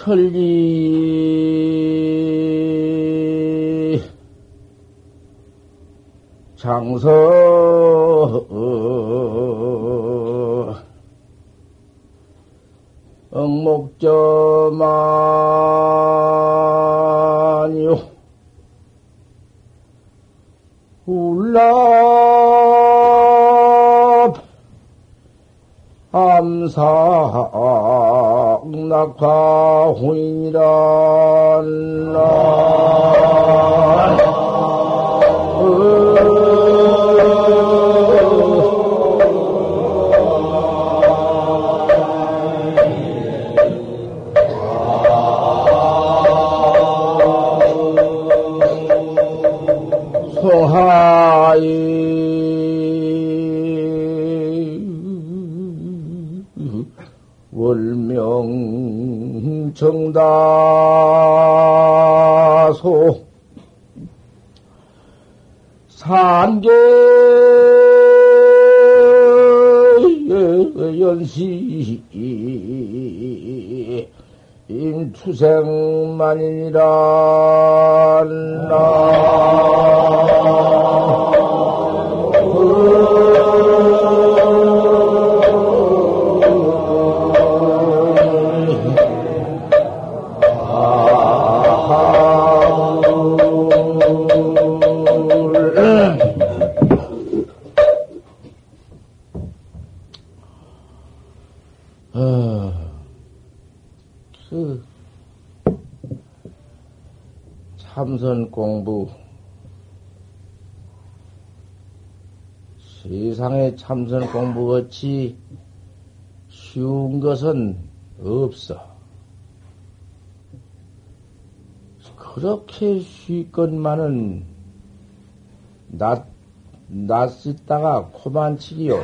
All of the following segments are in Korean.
천리. 장서. 억목저만요 울랍. 암상 낙화 혼이란 임투생만이니라 참선 공부 같이 쉬운 것은 없어. 그렇게 쉬건만은 낯, 낯있다가 코만 치기요.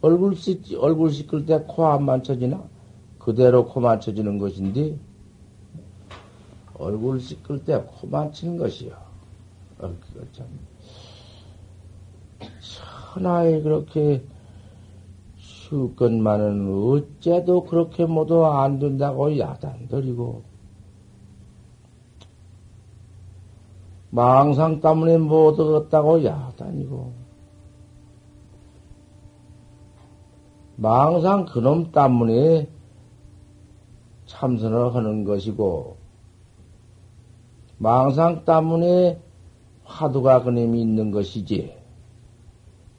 얼굴 씻, 얼굴 씻을 때 코 안 만쳐지나? 그대로 코 만쳐지는 것인데, 얼굴 씻을 때 코 만치는 것이요. 어, 그거 참. 천하에 그렇게 쉬웠건만은 어째도 그렇게 모두 안 된다고 야단들이고, 망상 때문에 못 얻었다고 야단이고, 망상 그놈 때문에 참선을 하는 것이고, 망상 때문에 화두가 그놈이 있는 것이지.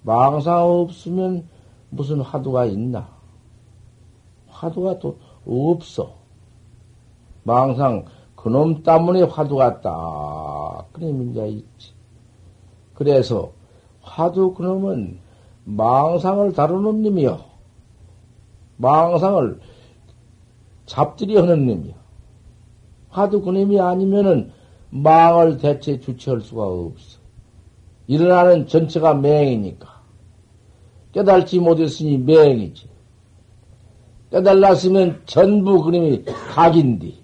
망상 없으면 무슨 화두가 있나? 화두가 또 없어. 망상 그놈 때문에 화두가 딱 그놈 이제 있지. 그래서 화두 그놈은 망상을 다루는 놈이요. 망상을 잡들이 하는 놈이요. 화두 그놈이 아니면은 망을 대체 주체할 수가 없어. 일어나는 전체가 맹이니까. 깨달지 못했으니 맹이지. 깨달았으면 전부 그림이 각인디.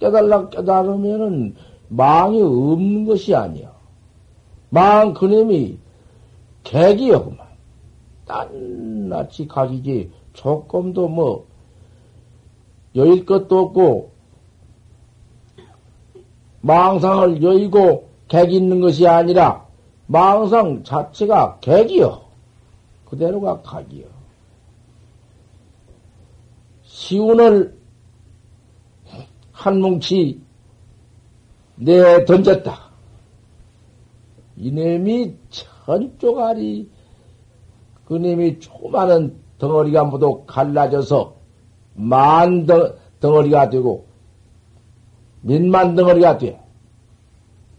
깨달라 깨달으면은 망이 없는 것이 아니야. 망 그림이 객이여, 그만. 딴낱이 각이지. 조금도 뭐, 여일 것도 없고, 망상을 여의고 객 있는 것이 아니라, 망상 자체가 객이요. 그대로가 각이요. 시운을 한 뭉치 내 던졌다. 이놈이 천조가리, 그놈이 조그마한 덩어리가 모두 갈라져서 만 덩, 덩어리가 되고, 민만 덩어리가 돼.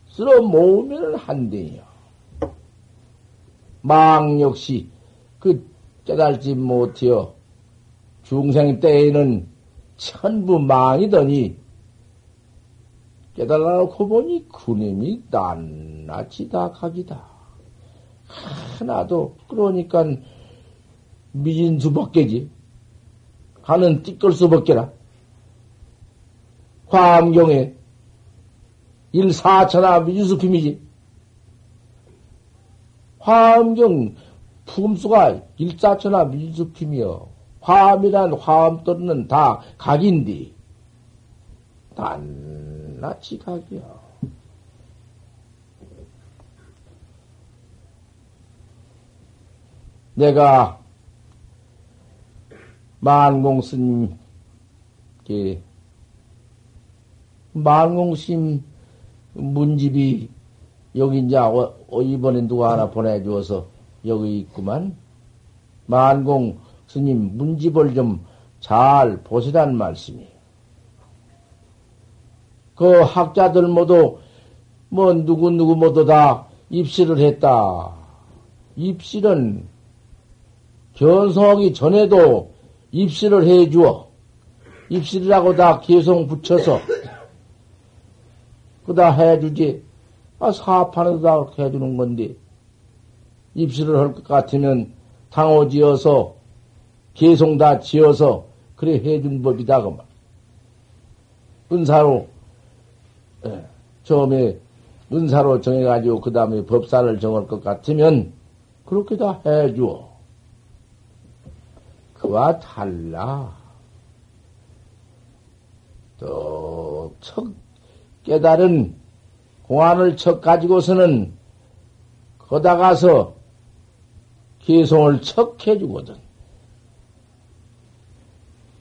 쓸어 모으면 한 대요. 망 역시 그 깨달지 못해요. 중생 때에는 천부 망이더니 깨달아놓고 보니 그놈이 낱낱이 다 각이다. 하나도 그러니까 미진 수밖에지. 가는 띠끌 수밖에라. 화암경에 일사천하 미진수품이지. 화암경 품수가 일사천하 미진수품이여. 화음이란 화음 또는 다 각인디. 낱낱이 각이야. 내가 만공 스님, 만공 스님 문집이 여기 이제 어, 어, 이번에 누가 하나 보내주어서 여기 있구만. 만공 스님 문집을 좀 잘 보시란 말씀이에요. 그 학자들 모두 뭐 누구 누구 모두 다 입시를 했다. 입시는 견성하기 전에도 입시를 해 주어. 입시라고 다 개성 붙여서 그다 해 주지. 아, 사업하는 데다 그렇게 해주는 건데, 입시를 할 것 같으면 당호 지어서, 개송 다 지어서, 그래 해준 법이다, 그만. 은사로, 예, 처음에 은사로 정해가지고, 그 다음에 법사를 정할 것 같으면, 그렇게 다 해주어. 그와 달라. 또, 척 깨달은 공안을 척 가지고서는 거다 가서 개송을 척 해주거든.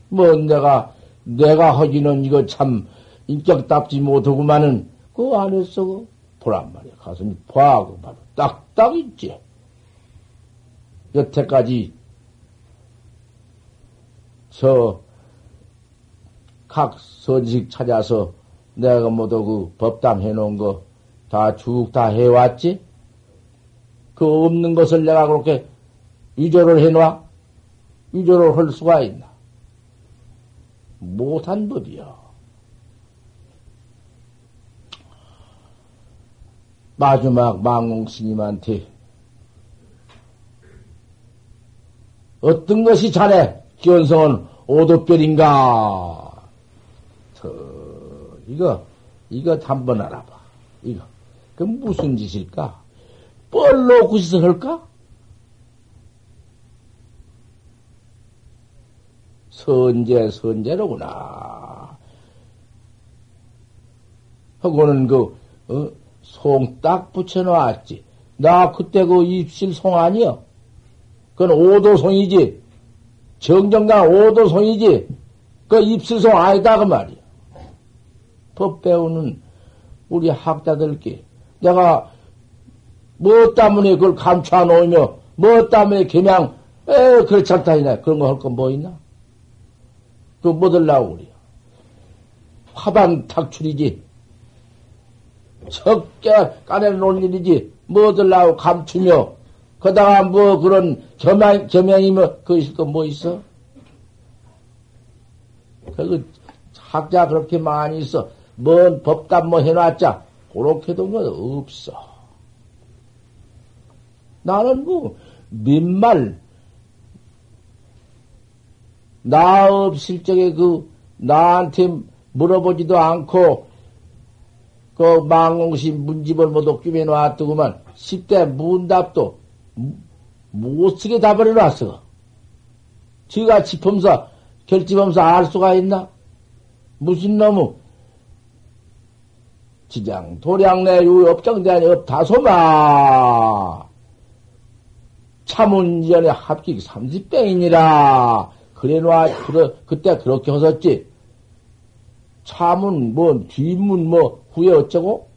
뭐 내가 내가 하기는 이거 참 인격답지 못하구만은 그 안에서 보란 말이야. 가서 봐하고 바로 딱딱 있지. 여태까지 저 각 선식 찾아서 내가 모두 그 법담 해놓은 거다 해왔지? 그 없는 것을 내가 그렇게 위조를 해놔? 위조를 할 수가 있나? 못한 법이야. 마지막 망공 스님한테 어떤 것이 자네 기원성은 오도별인가? 이거, 이거 한번 알아봐. 이거. 그 무슨 짓일까? 뻘로 구짓을 할까? 선제, 선제로구나. 하고는 그, 어, 송 딱 붙여놓았지. 나 그때 그 입실 송 아니여? 그건 오도송이지. 정정당 오도송이지. 그 입실 송 아니다, 그 말이야. 법 배우는 우리 학자들께 내가 뭐 때문에 그걸 감춰 놓으며 뭐 때문에 그냥 에 그렇지 않다 이나 그런 거할거뭐 있나? 그 뭐들라고 그래요. 화반 탁출이지. 적게 까내놓은 일이지. 뭐들라고 감추며 거다가 뭐 그런 겸양, 겸양이면 그 있을 거뭐 있어? 그 학자 그렇게 많이 있어. 뭔 법담 뭐 해놨자 그렇게 된 건 없어. 나는 뭐 민말 나 없을 적에 그 나한테 물어보지도 않고 그 망공시 문집을 모두 끼며 놨더구만 10대 문답도 못 쓰게 답을 해놨어. 지가 짚으면서 결집하면서 알 수가 있나? 무슨 놈의 지장, 도량내 유업정대안이 없다소마. 참은전에 합격 30배이니라. 그래 놔, 그래, 그때 그렇게 하셨지. 참은 뭐, 뒷문 뭐, 후에 어쩌고?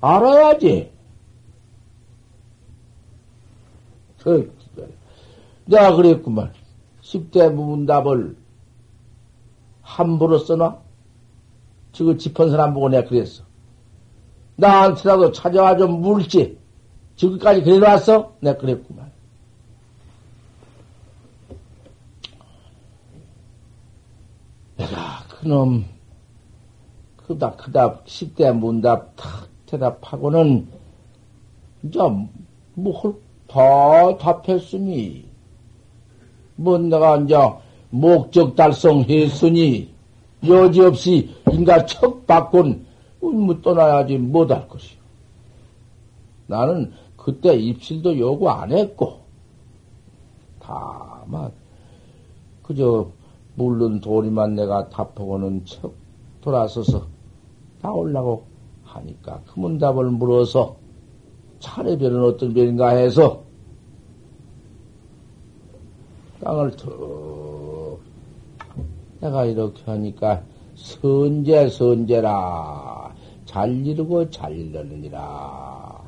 알아야지. 그, 내가 그랬구만. 10대 부분답을 함부로 써놔? 지금 짚은 사람 보고 내가 그랬어. 나한테라도 찾아와 좀 물지. 지금까지 그래 놨어? 내가 그랬구만. 내가 그놈, 크다, 크다, 10대 문답 탁 대답하고는, 이제, 뭐, 다 답했으니, 뭐, 내가 이제, 목적 달성했으니, 여지없이 인가 척 받곤 뭐 떠나야지 못할 것이요. 나는 그때 입실도 요구 안 했고, 다만 그저 물론 도리만 내가 답하고는 척 돌아서서 나올라고 하니까 그 문답을 물어서 차례별은 어떤 별인가 해서 땅을 턱 내가 이렇게 하니까 선제 선제라 잘 이루고 잘 이르느니라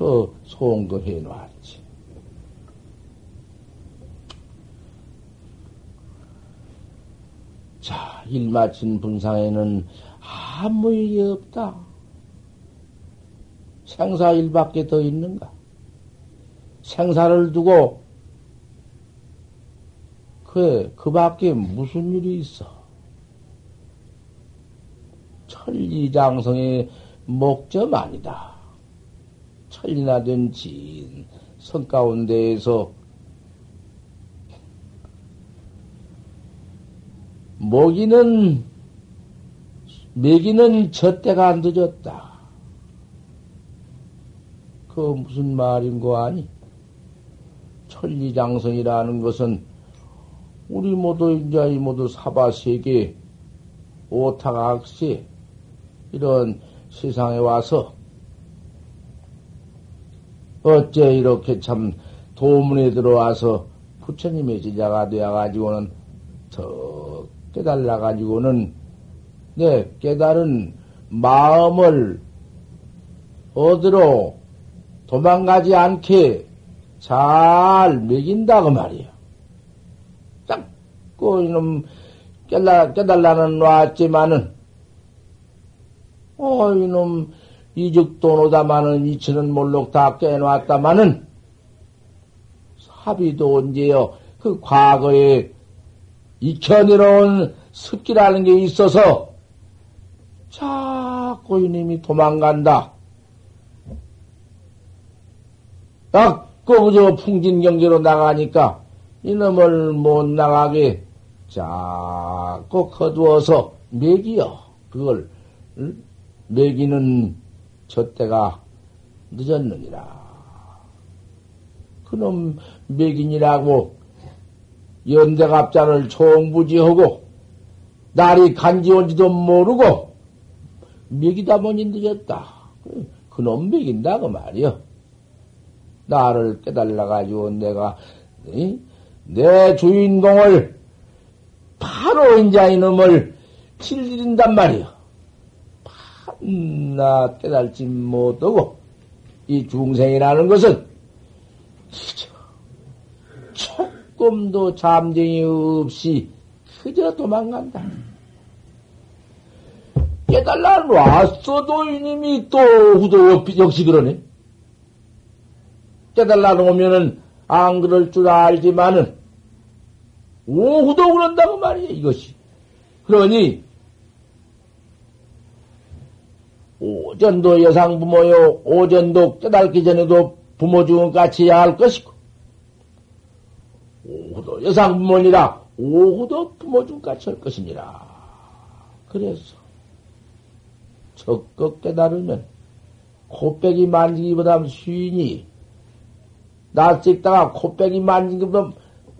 그 소홍도 해놓았지. 자, 일 마친 분상에는 아무 일이 없다. 생사 일밖에 더 있는가? 생사를 두고 그래 그 밖에 무슨 일이 있어? 천리장성의 목점 아니다. 천리나 된 지인 성 가운데에서 먹이는 먹이는 젖대가 안 늦었다. 그 무슨 말인 거 아니? 천리장성이라는 것은 우리 모두 이제 모두 사바 세계 오타각시 이런 세상에 와서 어째 이렇게 참 도문에 들어와서 부처님의 제자가 되어가지고는 더 깨달아가지고는 내 깨달은 마음을 어디로 도망가지 않게 잘 먹인다, 그 말이야. 자꾸 이놈 깨달라, 깨달라는 놨지만은, 어, 이놈 이죽돈 오다마는 이치는 몰록 다 깨놓았다마는, 사비도 언제요, 그 과거에 익혀내려온 습기라는 게 있어서, 자꾸 이놈이 도망간다. 자꾸 그저 풍진경제로 나가니까 이놈을 못 나가게 자꾸 거두어서 매기요. 그걸 매기는 저 때가 늦었느니라. 그놈 매긴이라고 연대갑자를 총부지하고 날이 간지온지도 모르고 매기다 보니 늦었다. 그놈 매긴다 그 말이여. 나를 깨달아가지고 내가 내 주인공을 바로 인자 이놈을 질린단 말이요. 나 깨달지 못하고 이 중생이라는 것은 조금도 잠정이 없이 그저 도망간다. 깨달라 놨어도 이님이 또 후도 역시 그러네. 깨달라 놓으면은 안 그럴 줄 알지만은 오후도 그런다고 말이야 이것이. 그러니 오전도 여상 부모요 오전도 깨달기 전에도 부모 중은 같이 야할 것이고 오후도 여상 부모니라 오후도 부모 중 같이 할 것이니라. 그래서 적극 깨달으면 코빼기 만지기보다 수인이 나 찍다가 코빼기 만지기보다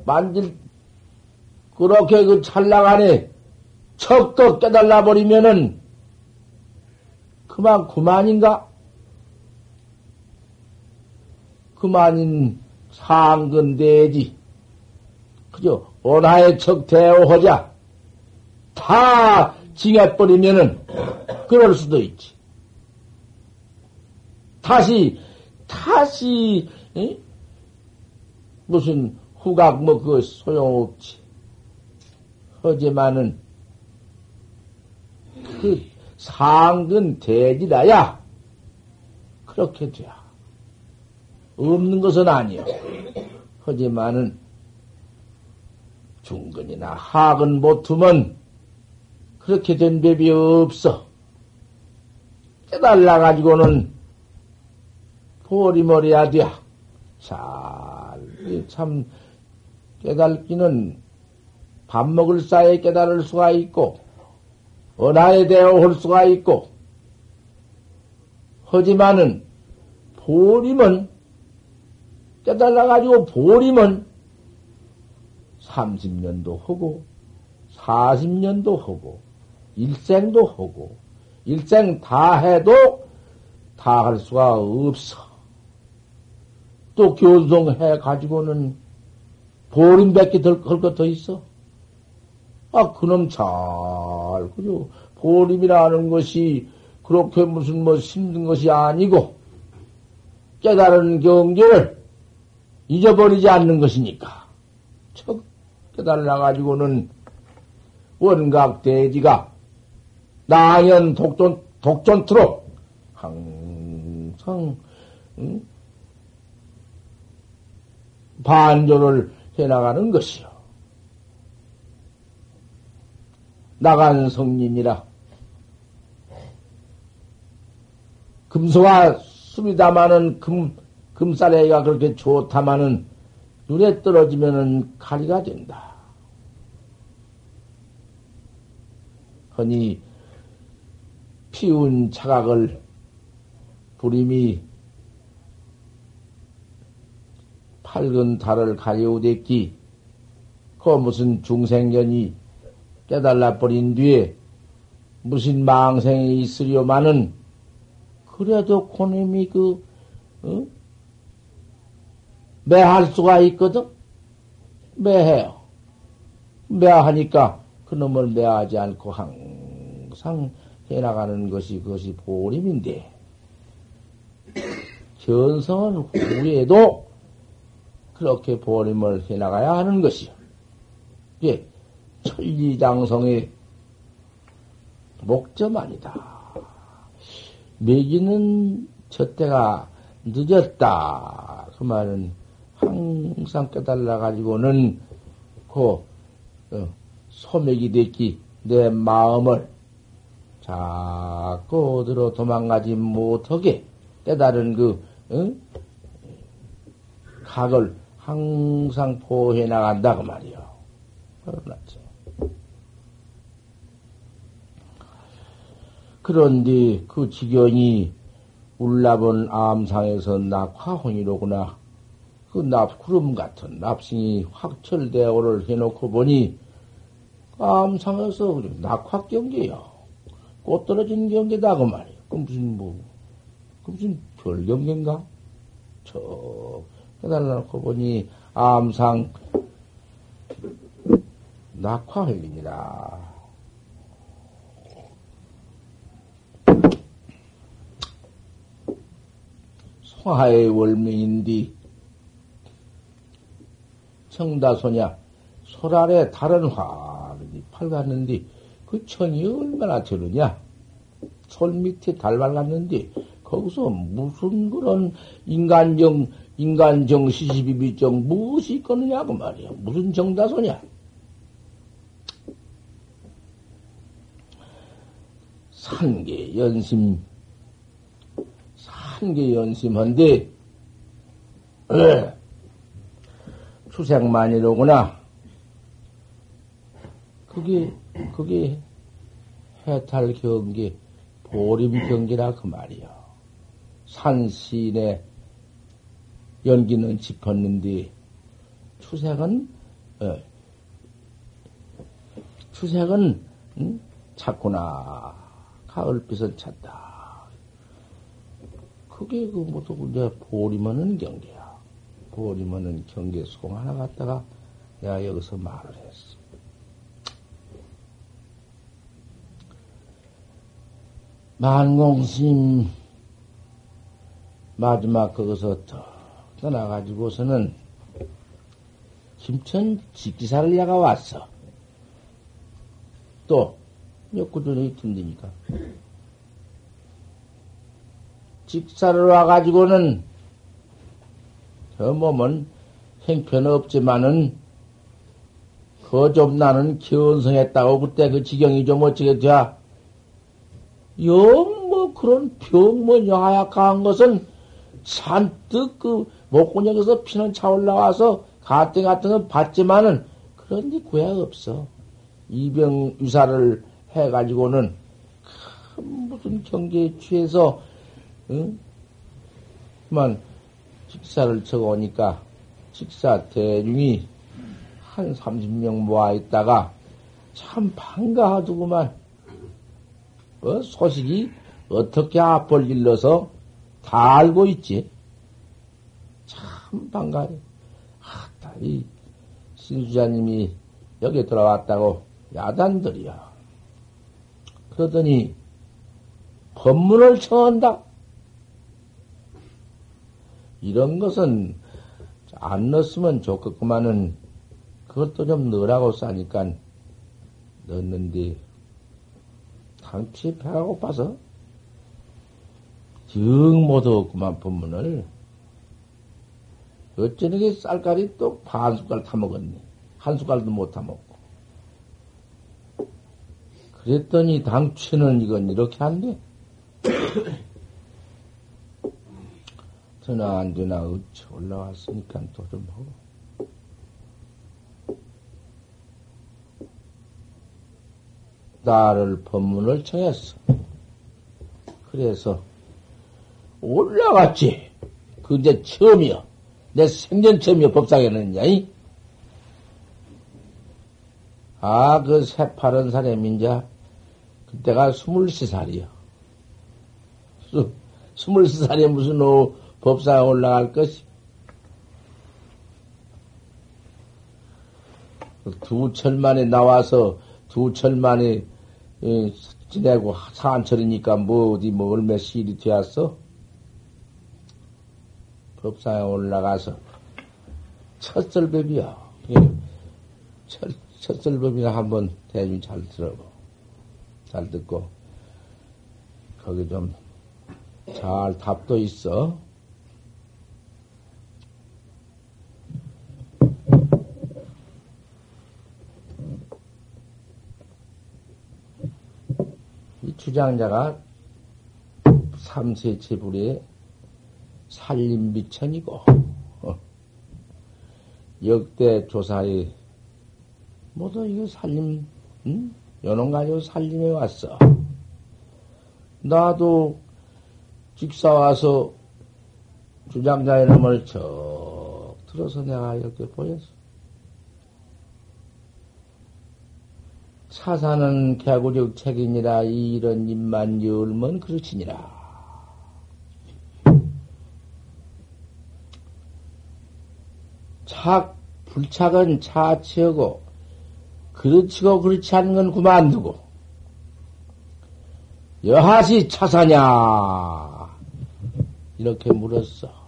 만질 그렇게 그 찰랑 안에 적극 깨달라 버리면은 그만 그만인가? 그만인 상근대지. 그저 원하의 척 대오하자. 다 징해버리면은 그럴 수도 있지. 다시 다시 에? 무슨 후각 뭐 그거 소용없지. 하지만은 그 상근 대지라야 그렇게 돼야 없는 것은 아니요. 하지만은 중근이나 하근 못하면 그렇게 된 법이 없어. 깨달라 가지고는 보리머리야 돼. 잘, 참, 깨달기는 밥 먹을 사이에 깨달을 수가 있고, 언하에 대어 할 수가 있고, 하지만은, 보림은 깨달아가지고 보림은 30년도 하고, 40년도 하고, 일생도 하고, 일생 다 해도 다 할 수가 없어. 또 교성해 가지고는 보림밖에 덜할 것더 있어. 아, 그놈 잘, 그죠? 보림이라는 것이 그렇게 무슨 뭐 힘든 것이 아니고, 깨달은 경계를 잊어버리지 않는 것이니까. 척 깨달아가지고는 원각 대지가 나연 독존, 독존토록 항상, 응? 반조를 해나가는 것이요. 나간 성님이라 금소가 숨이다마는 금, 금쌀애가 그렇게 좋다마는 눈에 떨어지면은 가리가 된다. 허니 피운 차각을 부림이 밝은 달을 가려우댔기 그 무슨 중생견이 깨달아 버린 뒤에 무슨 망생이 있으려마는 그래도 고님이 그 어? 매할 수가 있거든 매해요 매하니까 그놈을 매하지 않고 항상 해나가는 것이 그것이 보림인데 견성은 후에도 그렇게 보림을 해나가야 하는 것이요. 예, 천리장성의 목점 아니다. 매기는 저 때가 늦었다. 그 말은 항상 깨달아 가지고는 그 어, 소맥이 됐기 내 마음을 자꾸 어디로 도망가지 못하게 깨달은 그 어? 각을 항상 포해 나간다 그 말이요. 그렇죠. 그런데 그 지경이 울라본 암상에서 낙화혼이로구나. 그 납, 구름 같은 납승이 확철대오를 해놓고 보니 암상에서 낙화 경계야. 꽃 떨어진 경계다 그 말이야. 그 무슨 뭐, 그 무슨 별 경계인가? 저 해달라고 보니 암상 낙화흘리니라. 송하의 월명인디. 청다소냐 솔 아래 다른 화르니 팔갔는디 그 천이 얼마나 저르냐? 솔 밑에 달 발랐는데 거기서 무슨 그런 인간정 인간정 시시비비정 무엇이 있겠느냐고 말이야. 무슨 정다소냐? 산계 연심 한게 연심한데, 추생만이로구나. 그게, 그게 해탈 경계, 보림 경계라 그 말이요. 산신의 연기는 짚었는데, 추색은, 어, 추색은, 음? 찾구나. 가을빛은 찾다. 그게 그 모두 이제 보리면은 경계야. 보리면은 경계 송 하나 갖다가 내가 여기서 말을 했어. 만공스님 마지막 거기서 더 떠나가지고서는 김천 직기사를 야가 왔어. 또, 몇 구전이 든디니까. 직사를 와가지고는 저 몸은 행편없지만은 그좀 나는 견성했다고 그때 그 지경이 좀 어찌게 돼. 영뭐 그런 병뭐 영하약한 것은 잔뜩 그 목구녕에서 피는 차 올라와서 가땡 같은 건 봤지만은 그런 데 구약 없어. 이병 유사를 해가지고는 무슨 경계에 취해서 응? 만 직사를 적어오니까 직사 대중이 한 30명 모아 있다가 참 반가하더구만. 어? 소식이 어떻게 앞을 일러서 다 알고 있지. 참 반가해. 아따, 이 신수자님이 여기 들어왔다고 야단들이야. 그러더니 법문을 청한다. 이런 것은 안 넣었으면 좋겠구만은 그것도 좀 넣으라고 싸니까 넣었는데 당치 배가 고파서 정 못하겠구만 법문을. 어쩌게 쌀가리 또반 숟갈 타먹었네. 한 숟갈도 못 타먹고. 그랬더니 당치는 이건 이렇게 안 돼. 되나 안 되나 어찌 올라왔으니까 또 좀 하고. 나를 법문을 청했어. 그래서 올라갔지. 그게 처음이야. 내 생전 처음이야, 법상에는, 야, 아, 그 새파란 이제, 그때가 스물세 살이야. 스물세 살에 무슨 어, 법사에 올라갈 것이. 두 철 만에 나와서 두 철 만에 예, 지내고 산철이니까 뭐 어디 뭐 얼마 시일이 되었어? 법사에 올라가서 첫설법이야. 예. 첫, 첫설법이나 한번 대중 잘 들어보. 잘 듣고 거기 좀 잘 답도 있어. 이 주장자가 삼세체불의 살림비천이고 어. 역대 조사에 모두 이거 살림 응? 요놈 가지고 살림해 왔어. 나도 직사 와서 주장자의 놈을 척 들어서 내가 이렇게 보였어. 사사는 개구적 책이니라 이런 입만 열면 그렇지니라. 착, 불착은 차치하고 그렇지고 그렇지 않은 건 그만두고 여하시 차사냐 이렇게 물었어.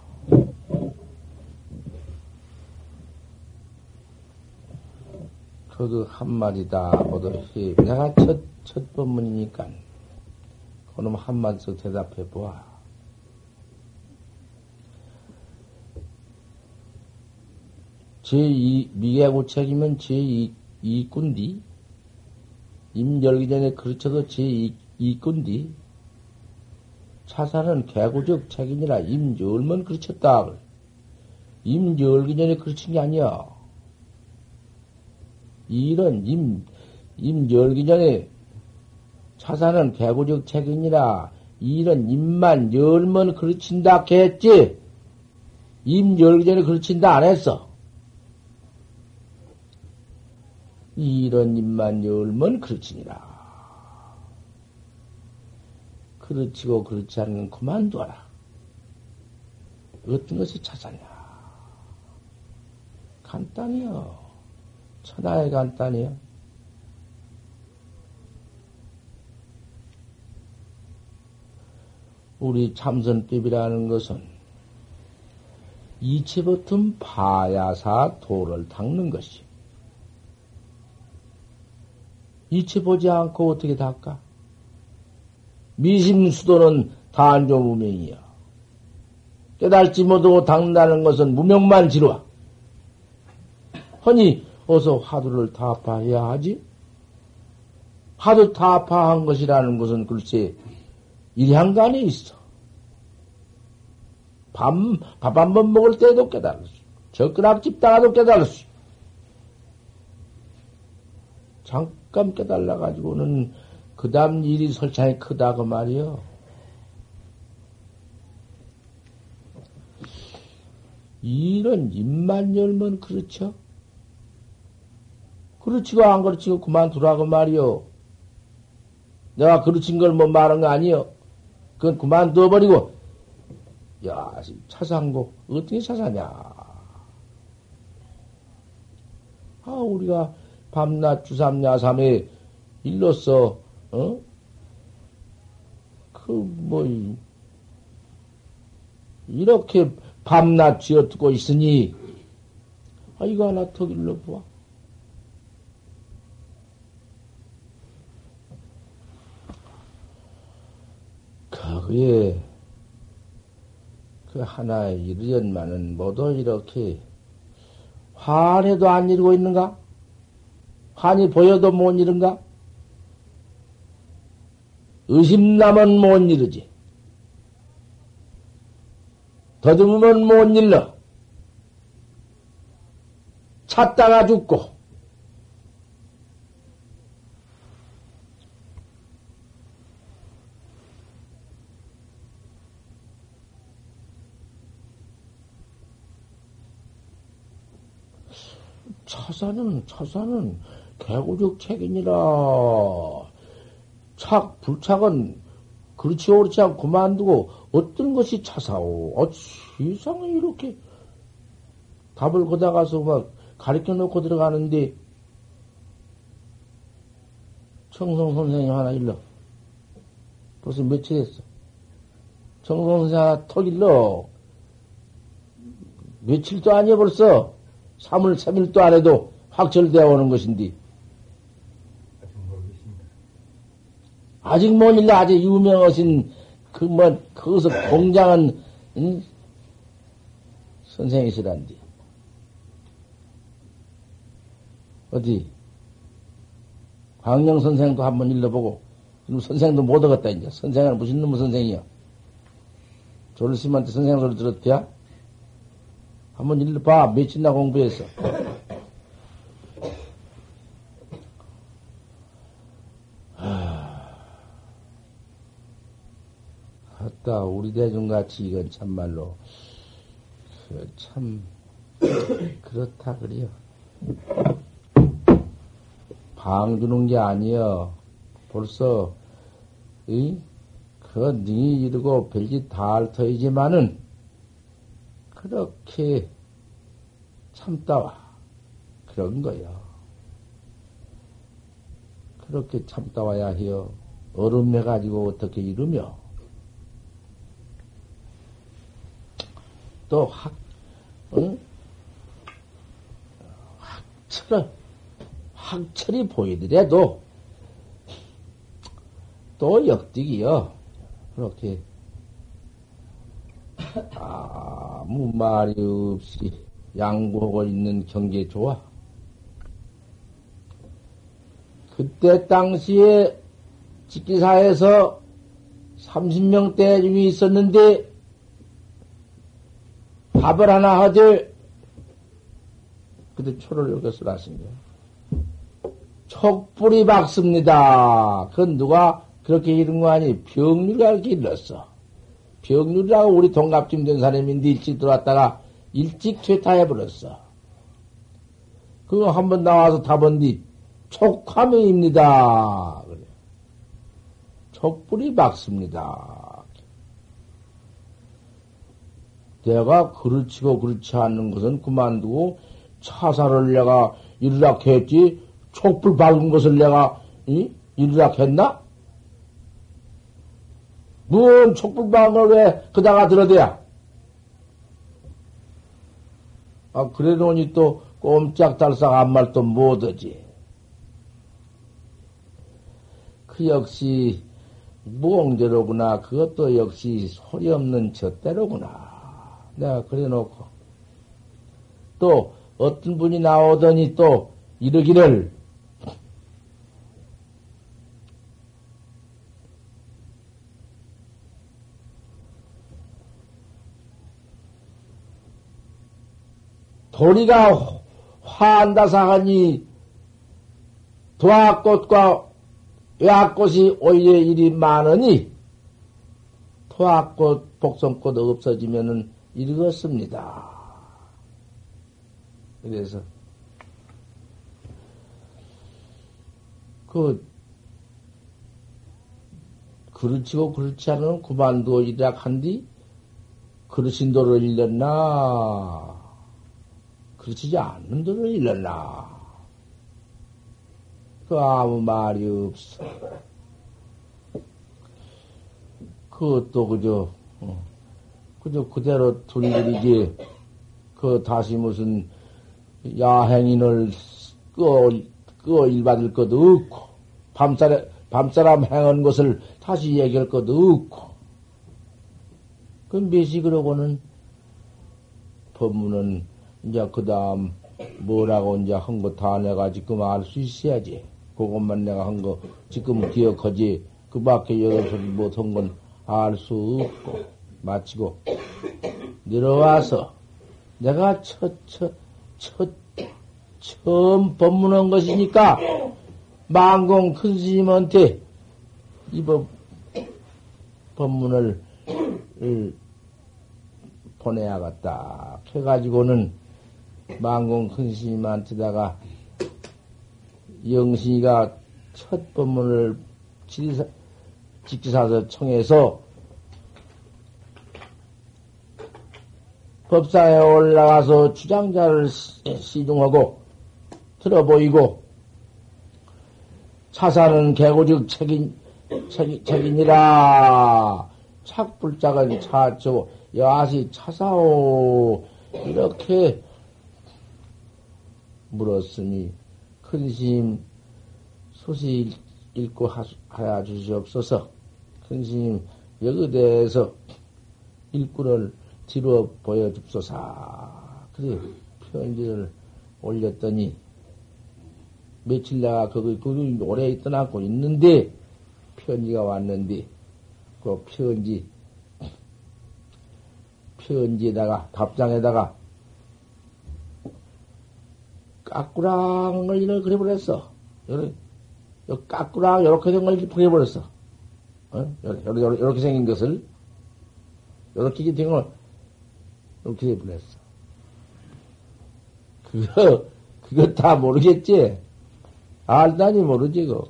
그도 한마디다 보듯이 내가 첫, 첫 법문이니까 그놈 한마디씩 대답해 보아. 제2 미개구책이면 제2 이꾼디 임 열기 전에 그르쳐도 제 이꾼디 차사는 개구적 책임이라 임 열면 그르쳤다. 임 열기 전에 그르친 게 아니야. 이런 임, 임 열기 전에 차사는 개구적 책임이라 이런 임만 열면 그르친다 했지. 임 열기 전에 그르친다 안 했어. 이런 입만 열면 그렇지니라. 그렇지고 그렇지 않은 그만둬라. 어떤 것이 차사냐? 간단해요. 천하의 간단해요. 우리 참선법이라는 것은 이체 버튼 파야사 도를 닦는 것이 이치 보지 않고 어떻게 닦아? 미심수도는 단조무명이야. 깨달지 못하고 닦는다는 것은 무명만 지루와. 허니 어서 화두를 타파해야 하지? 화두 타파한 것이라는 것은 글쎄 일향간에 있어. 밥, 밥 한 번 먹을 때도 깨달을 수. 젓가락 집다가도 깨달을 수. 잠깐 잠깐 깨달라 가지고는 그 다음 일이 설창이 크다 그 말이요. 이런 입만 열면 그렇죠? 그렇지고 안 그렇지고 그만두라고 말이요. 내가 그르친 걸뭐 말한 거 아니요. 그건 그만둬버리고, 야, 차사한거 어떻게 차사냐. 아, 우리가 밤낮 주삼야삼에 일로써, 어? 그, 뭐, 이렇게 밤낮 쥐어뜯고 있으니, 아, 이거 하나 더 길러보아. 거기에 그 하나의 이르연만은 모두 이렇게 환해도 안 이루고 있는가? 환이 보여도 못 이른가? 의심나면 못 이르지. 더듬으면 못 일러. 찾다가 죽고, 차사는, 차사는 개구적 책이니라. 착, 불착은 그렇지 옳지 않고 그만두고 어떤 것이 차사오. 어, 세상에 이렇게 답을 거다가서 막 가르쳐 놓고 들어가는데 청성 선생님 하나 일러. 벌써 며칠 선생 하나 턱 일러. 며칠도 아니야 벌써. 3월 3일도 안 해도 확철되어 오는 것인데. 아직 못 일러 아직 유명하신 그 뭐 거기서 공장은 응? 선생이시란디. 어디 광영 선생도 한번 일러보고 그럼 선생도 못 얻었다 이제 선생은 무슨 놈의 선생이야? 조르스님한테 선생 소리 들었대야? 한번 일러봐. 며칠나 공부했어. 아따, 우리 대중같이 이건 참말로, 그 참, 그렇다, 그래요. 방 주는 게 아니여. 벌써, 이, 그, 니 이르고 별짓 다 할 터이지만은, 그렇게 참다와 그런 거요. 그렇게 참다와야 해요. 얼음해 가지고 어떻게 이루며 또 확, 응? 확철, 확철이 보이더라도 또 역득이요. 그렇게 아무 말이 없이 양보하고 있는 경계 좋아. 그때 당시에 직기사에서 30명대 중이 있었는데 밥을 하나 하되 그때 초를 여기서 하신 거예요. 촉불이 박습니다. 그건 누가 그렇게 이런 거 아니? 병류가 이렇게 일렀어. 병률이라고 우리 동갑쯤 된 사람인데 일찍 들어왔다가 일찍 퇴타해버렸어. 그거 한 번 나와서 답은 뒤 촉화명입니다. 그래. 촉불이 막습니다. 내가 그렇지고 그렇지 않는 것은 그만두고 차사를 내가 일락했지 촉불 박은 것을 내가 이? 일락했나? 뭔 촉불방을 왜 그다가 들어대야? 아, 그래 놓으니 또 꼼짝달싹 아무 말도 못하지. 그 역시 무공제로구나. 그것도 역시 소리 없는 젖대로구나. 내가 그래 놓고. 또 어떤 분이 나오더니 또 이러기를 도리가 화한다사 하니 도화꽃과 외화꽃이 오히려 일이 많으니 토화꽃, 복성꽃 없어지면은 읽었습니다. 그래서 그 그렇지고 그렇지 않으면 그만두어지라 한디 그러신 도를 일렀나 그렇지 않는 도를 일렀나 그 아무 말이 없어. 그것도 그저 어, 그저 그대로 둘들이지 그 다시 무슨 야행인을 끄어, 끄어 일받을 것도 없고 밤사람, 밤사람 행한 것을 다시 얘기할 것도 없고 그 몇이 그러고는 법문은 이제 그 다음 뭐라고 이제 한 거 다 내가 지금 알 수 있어야지. 그것만 내가 한 거 지금 기억하지. 그 밖에 여러 못한 건 알 수 없고, 마치고, 내려와서 내가 첫, 첫, 첫, 처음 법문한 것이니까, 망공 큰 스님한테 이 법, 법문을 보내야겠다. 해가지고는 망공 큰 스님한테다가 영신이가 첫 법문을 직지사서 청해서 법사에 올라가서 주장자를 시중하고 들어보이고 차사는 개고적 책임, 책임, 책임이라. 착불작은 차초 야시 차사오. 이렇게 물었으니 큰 스님 소식 읽고 하여 주시옵소서. 큰 스님 여기 대해서 일꾼을 뒤로 보여줍소서 그래 편지를 올렸더니 며칠 내가 거기 거기 오래 있더나고 있는데 편지가 왔는데 그 편지 편지에다가 답장에다가 까꾸랑을 이렇게 그려버렸어. 요렇게, 까꾸랑 요렇게 된 걸 그려버렸어. 어? 요렇게, 요렇게 생긴 것을 요렇게 된걸 이렇게 해버렸어. 그거 그거 다 모르겠지? 알다니 모르지 그.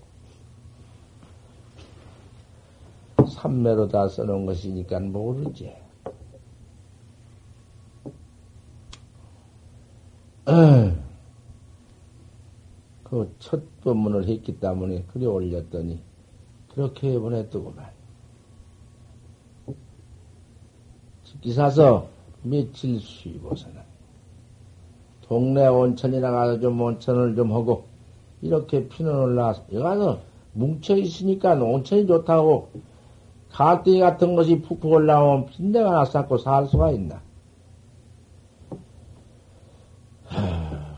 삼매로 다 써놓은 것이니까 모르지. 그 첫 법문을 했기 때문에 그래 올렸더니 그렇게 보냈더구만. 기사서 며칠 쉬고서는 동네 온천이나 가서 좀 온천을 좀 하고 이렇게 피는 올라와서 여기 가서 뭉쳐 있으니까 온천이 좋다고 가뜩이 같은 것이 푹푹 올라오면 빈대가 나서 살 수가 있나.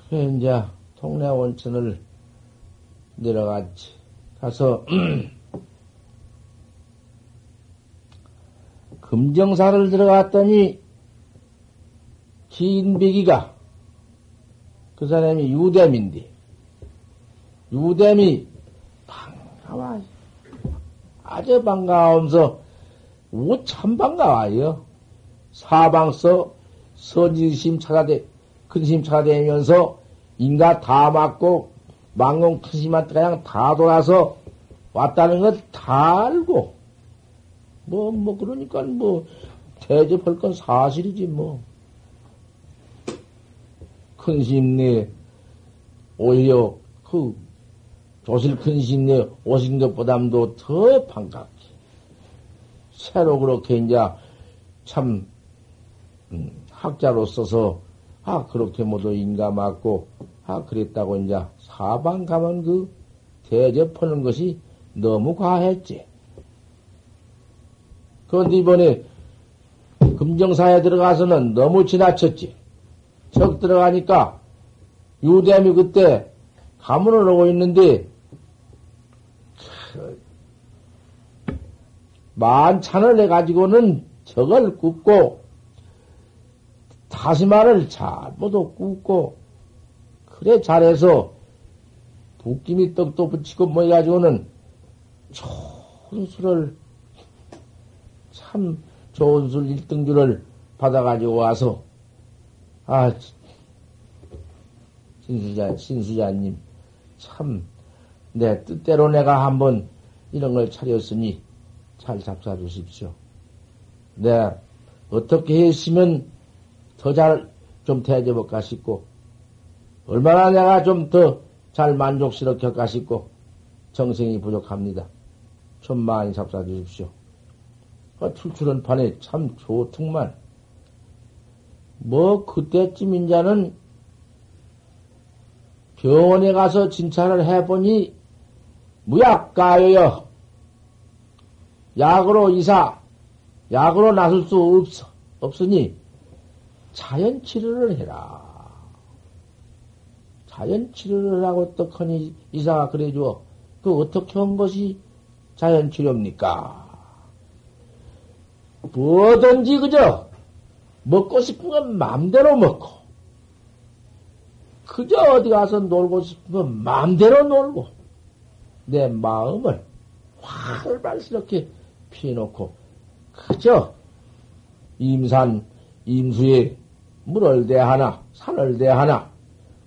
그 이제 동네 온천을 내려갔지. 가서 금정사를 들어갔더니 기인비기가 그 사람이 유대민데 유대미 반가워 아주 반가우면서 우참 반가워요. 사방서 선지심 찾아대 큰심 찾아대면서 인가 다 맞고 망공 큰심한테 그냥 다 돌아서 왔다는 것다 알고 뭐 뭐 그러니까 뭐 대접할 건 사실이지 뭐. 큰심내 오히려 그 조실 큰심내 오신 것보담도 더 반갑게 새로 그렇게 이제 참 음, 학자로서서 아 그렇게 모두 인가 맞고 아, 그랬다고 이제 사방 가면 그 대접하는 것이 너무 과했지. 그런데 이번에 금정사에 들어가서는 너무 지나쳤지. 적 들어가니까 유대함이 그때 가문을 오고 있는데 만찬을 해가지고는 적을 굽고 다시마를 잘못도 굽고 그래 잘해서 붓김이 떡도 붙이고 뭐 해가지고는 좋은 술을 참 좋은 술 1등주를 받아가지고 와서 아 신수자, 신수자님. 참, 내 뜻대로 내가 한번 이런 걸 차렸으니 잘 잡사 주십시오. 네, 어떻게 했으면 더 잘 좀 대접할까 싶고, 얼마나 내가 좀 더 잘 만족스럽게 싶고, 정성이 부족합니다. 좀 많이 잡사 주십시오. 아, 출출한 판에 참 좋더만. 뭐, 그때쯤 인자는 병원에 가서 진찰을 해보니 무약가요요. 약으로 이사, 약으로 나설 수 없어, 없으니 자연 치료를 해라. 자연 치료를 하고 떡하니 이사가 그래 줘. 그 어떻게 한 것이 자연 치료입니까? 뭐든지 그저 먹고 싶은 건 마음대로 먹고 그저 어디 가서 놀고 싶은 건 마음대로 놀고 내 마음을 활발스럽게 피워놓고 그저 임산 임수에 물을 대하나 산을 대하나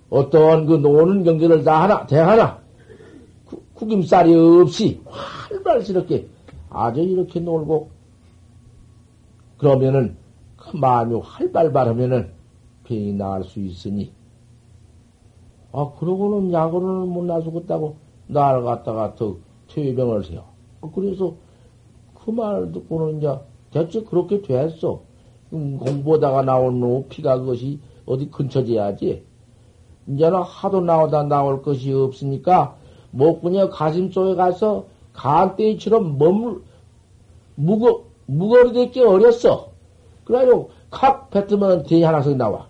어떤 그 노는 경계를 다 하나 대하나 구, 구김살이 없이 활발스럽게 아주 이렇게 놀고 그러면은 그 마음이 활발발하면은 병이 나을 수 있으니 아 그러고는 약으로는 못 나서겠다고 나를 갖다가 더 퇴병을 해요. 그래서 그 말을 듣고는 이제 대체 그렇게 됐어. 음, 공부하다가 나온 놈 피가 그것이 어디 근처져야지. 이제는 하도 나오다 나올 것이 없으니까 목구녀 가슴 속에 가서 간땡이처럼 머물 무거 무거리되게 어렸어. 그래가지고 칵 뱉으면 대이 하나씩 나와.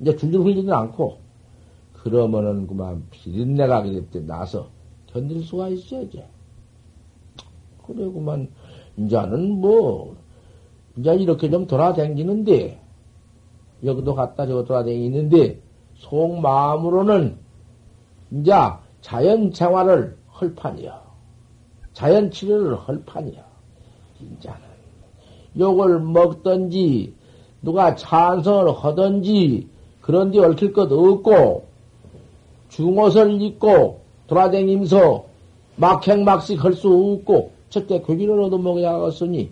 이제 줄줄 흘리지는 않고 그러면은 그만 비린내가 그랬대 나서 견딜 수가 있어야지. 그래 그만 이제는 뭐 이제 이렇게 좀 돌아다니는데 여기도 갔다 저기 돌아다니는데 속마음으로는 이제 자연 생활을 헐 판이야. 자연 치료를 헐 판이야. 이제는 욕을 먹든지 누가 찬성을 하든지 그런 데 얽힐 것 없고 중옷을 입고 돌아다니면서 막행막식 할 수 없고 첫째 고기를 얻어먹어야겠으니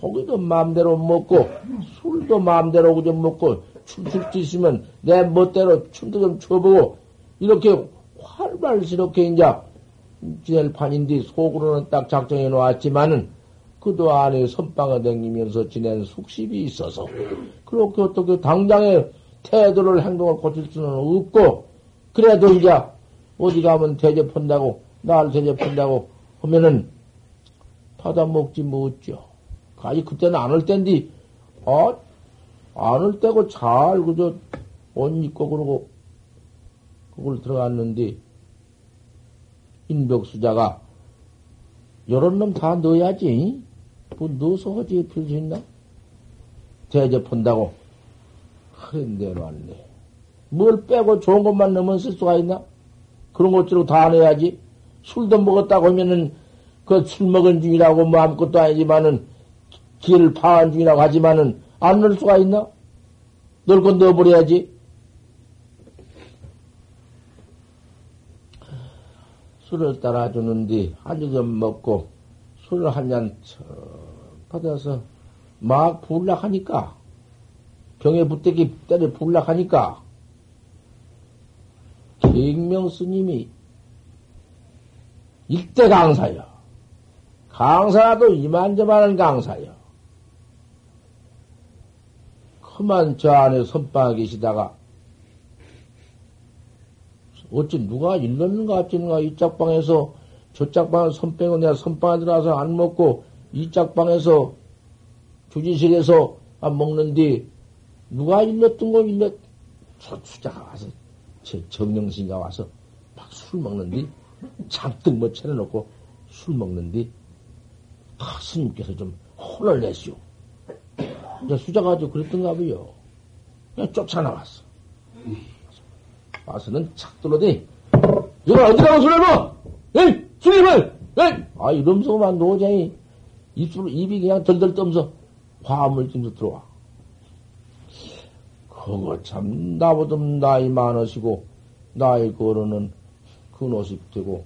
고기도 마음대로 먹고 술도 마음대로 그저 먹고 춤출 수 있으면 내 멋대로 춤도 좀 춰보고 이렇게 활발스럽게 이제 지낼 판인데 속으로는 딱 작정해 놓았지만은 그도 안에 선방을 댕기면서 지낸 숙십이 있어서 그렇게 어떻게 당장에 태도를 행동을 고칠 수는 없고 그래도 이제 어디 가면 대접한다고 나를 대접한다고 하면은 받아 먹지 못죠. 아니 그때는 안올 땐디 어? 안올 때고 잘 그저 옷 입고 그러고 그걸 들어갔는데 인벽수자가 요런 놈 다 넣어야지. 뭐 넣어서 하지 필수 있나? 대접한다고. 그런 대로 왔네. 뭘 빼고 좋은 것만 넣으면 쓸 수가 있나? 그런 것들을 다 넣어야지. 술도 먹었다고 하면은 그 술 먹은 중이라고 뭐 아무것도 아니지만은 길을 파한 중이라고 하지만은 안 넣을 수가 있나? 넣을 건 넣어버려야지. 술을 따라주는데 한주점 먹고 술을 한 잔 받아서 막 불락하니까 병에 붙대기 때려 불락하니까 갱명 스님이 일대 강사여 강사도 이만저만한 강사여 그만 저 안에 선방에 계시다가 어찌 누가 일렀는가 어찌는가 이 짝방에서 저 짝방에 선 빼고 내가 선방에 들어가서 안 먹고 이 짝방에서 주지실에서 안 먹는데 누가 일렀던 거 일렀 저 추자가 와서 제 정령신가 와서 막 술 먹는디 잔뜩 뭐 차려놓고 술 먹는디 아, 스님께서 좀 혼을 내시오. 이제 수자가 지 그랬던가 봐요. 그냥 쫓아나왔어. 와서는 착 들어대. 이거 어디라고 술을 먹어? 에이! 술임을! 에이! 아, 이러면서만 노장이 입술, 입이 그냥 덜덜 떠면서 화물 쯤서 들어와. 그거 참, 나보다 나이 많으시고, 나이 거로는 근오십 되고,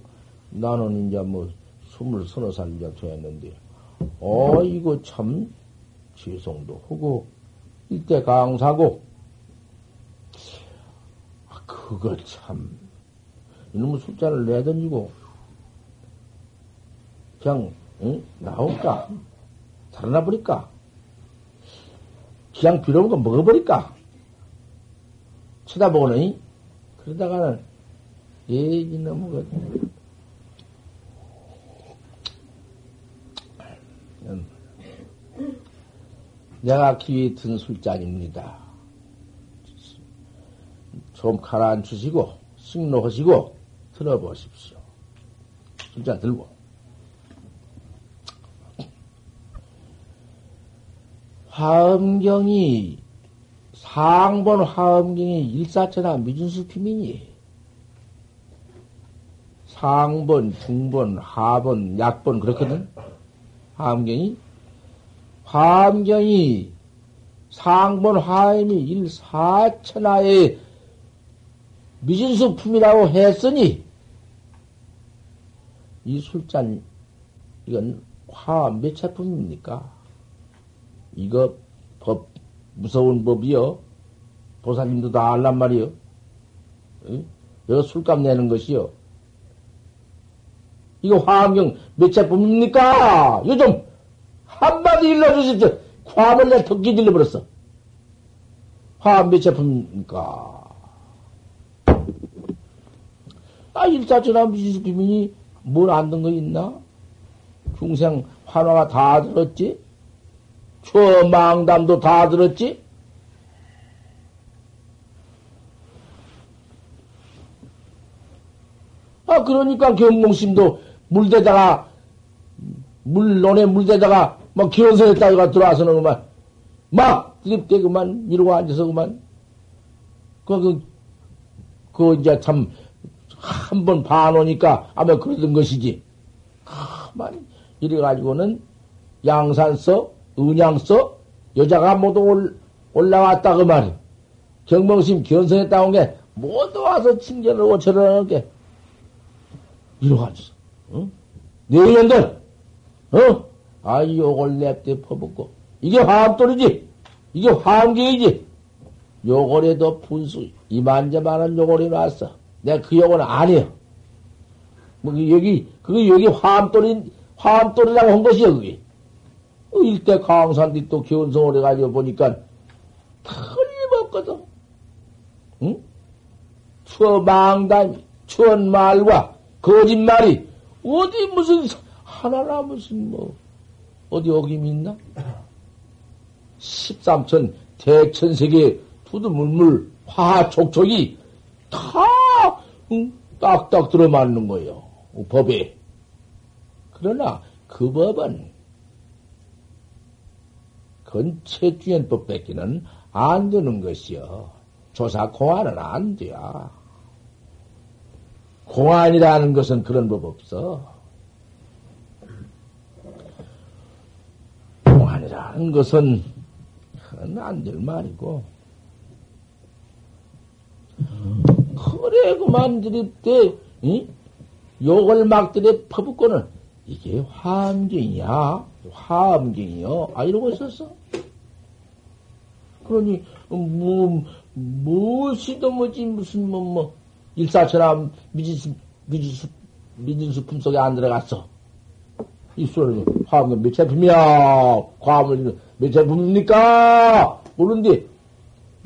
나는 이제 뭐, 스물 서너 살 이제 됐는데, 어, 이거 참, 지성도 하고, 이때 강사고, 아, 그거 참, 이놈의 숫자를 내던지고, 그냥, 응? 나올까? 달아나 버릴까? 그냥 빌어온 거 먹어버릴까? 쳐다보니, 그러다가는, 예, 이놈의 그, 내가 기회 든 술잔입니다. 좀 가라앉히시고, 식로하시고, 들어보십시오. 술잔 들고. 화엄경이, 상본 화엄경이 일사천하 미준수 피민이, 상본, 중본, 하본, 약본, 그렇거든? 화엄경이 화엄경이 상본 화엄이 일사천하의 미진수품이라고 했으니 이 술잔 이건 화엄 몇 차품입니까? 이거 법 무서운 법이요. 보사님도 다 알란 말이요. 응? 이거 술값 내는 것이요. 이거 화엄경 몇 차품입니까? 요즘 한마디 일러주십시오. 화합을 내 턱기 질러버렸어. 화합 몇 제품입니까? 아, 일사천하 비민이 뭘 안든 거 있나? 중생 환화가 다 들었지? 추망담도 다 들었지? 아, 그러니까 경공심도 물대다가, 물론에 물대다가 막 기원선에다가 들어와서는 그만, 막 드립대 그만, 이러고 앉아서 그만. 그, 그, 그, 이제 참, 한 번 봐놓으니까 아마 그러던 것이지. 가만, 이래가지고는 양산서, 은양서, 여자가 모두 올, 올라왔다 그 말이. 경명심 견성에 따온 게 모두 와서 칭전을 저러는 게 이러고 앉아서, 응? 내년들, 어? 아, 요걸 냅대 퍼붓고. 이게 화암돌이지. 이게 화암계이지. 요걸에도 분수, 이만저만한 요걸이 나왔어. 내가 그 요걸은 아니에요. 뭐, 여기, 그게 여기 화암돌인, 화암돌이라고 한 것이요, 그게. 어, 일대 강산뒤 또 기원성을 해가지고 보니까 틀림없거든. 응? 추망단, 추언말과 거짓말이 어디 무슨 하나나 무슨 뭐 어디 어김이 있나? 13천 대천세계 두두물물 화촉촉이 다 응, 딱딱 들어맞는 거예요. 법에. 그러나 그 법은 건체주연법 뺏기는 안 되는 것이요. 조사 공안은 안 돼야. 공안이라는 것은 그런 법 없어. 공안이라는 것은 안 될 말이고. 그래, 그만 드립대, 응? 욕을 막 들여 퍼붓고는 이게 화엄경이야. 화엄경이요. 아, 이러고 있었어. 그러니, 뭐, 무엇이도 뭐지, 무슨, 뭐, 뭐, 일사천하 미진수, 미진수, 미진수 품속에 안 들어갔어. 이 소리는 화엄경 몇 제품이야? 과음을 몇 제품입니까? 모르는데,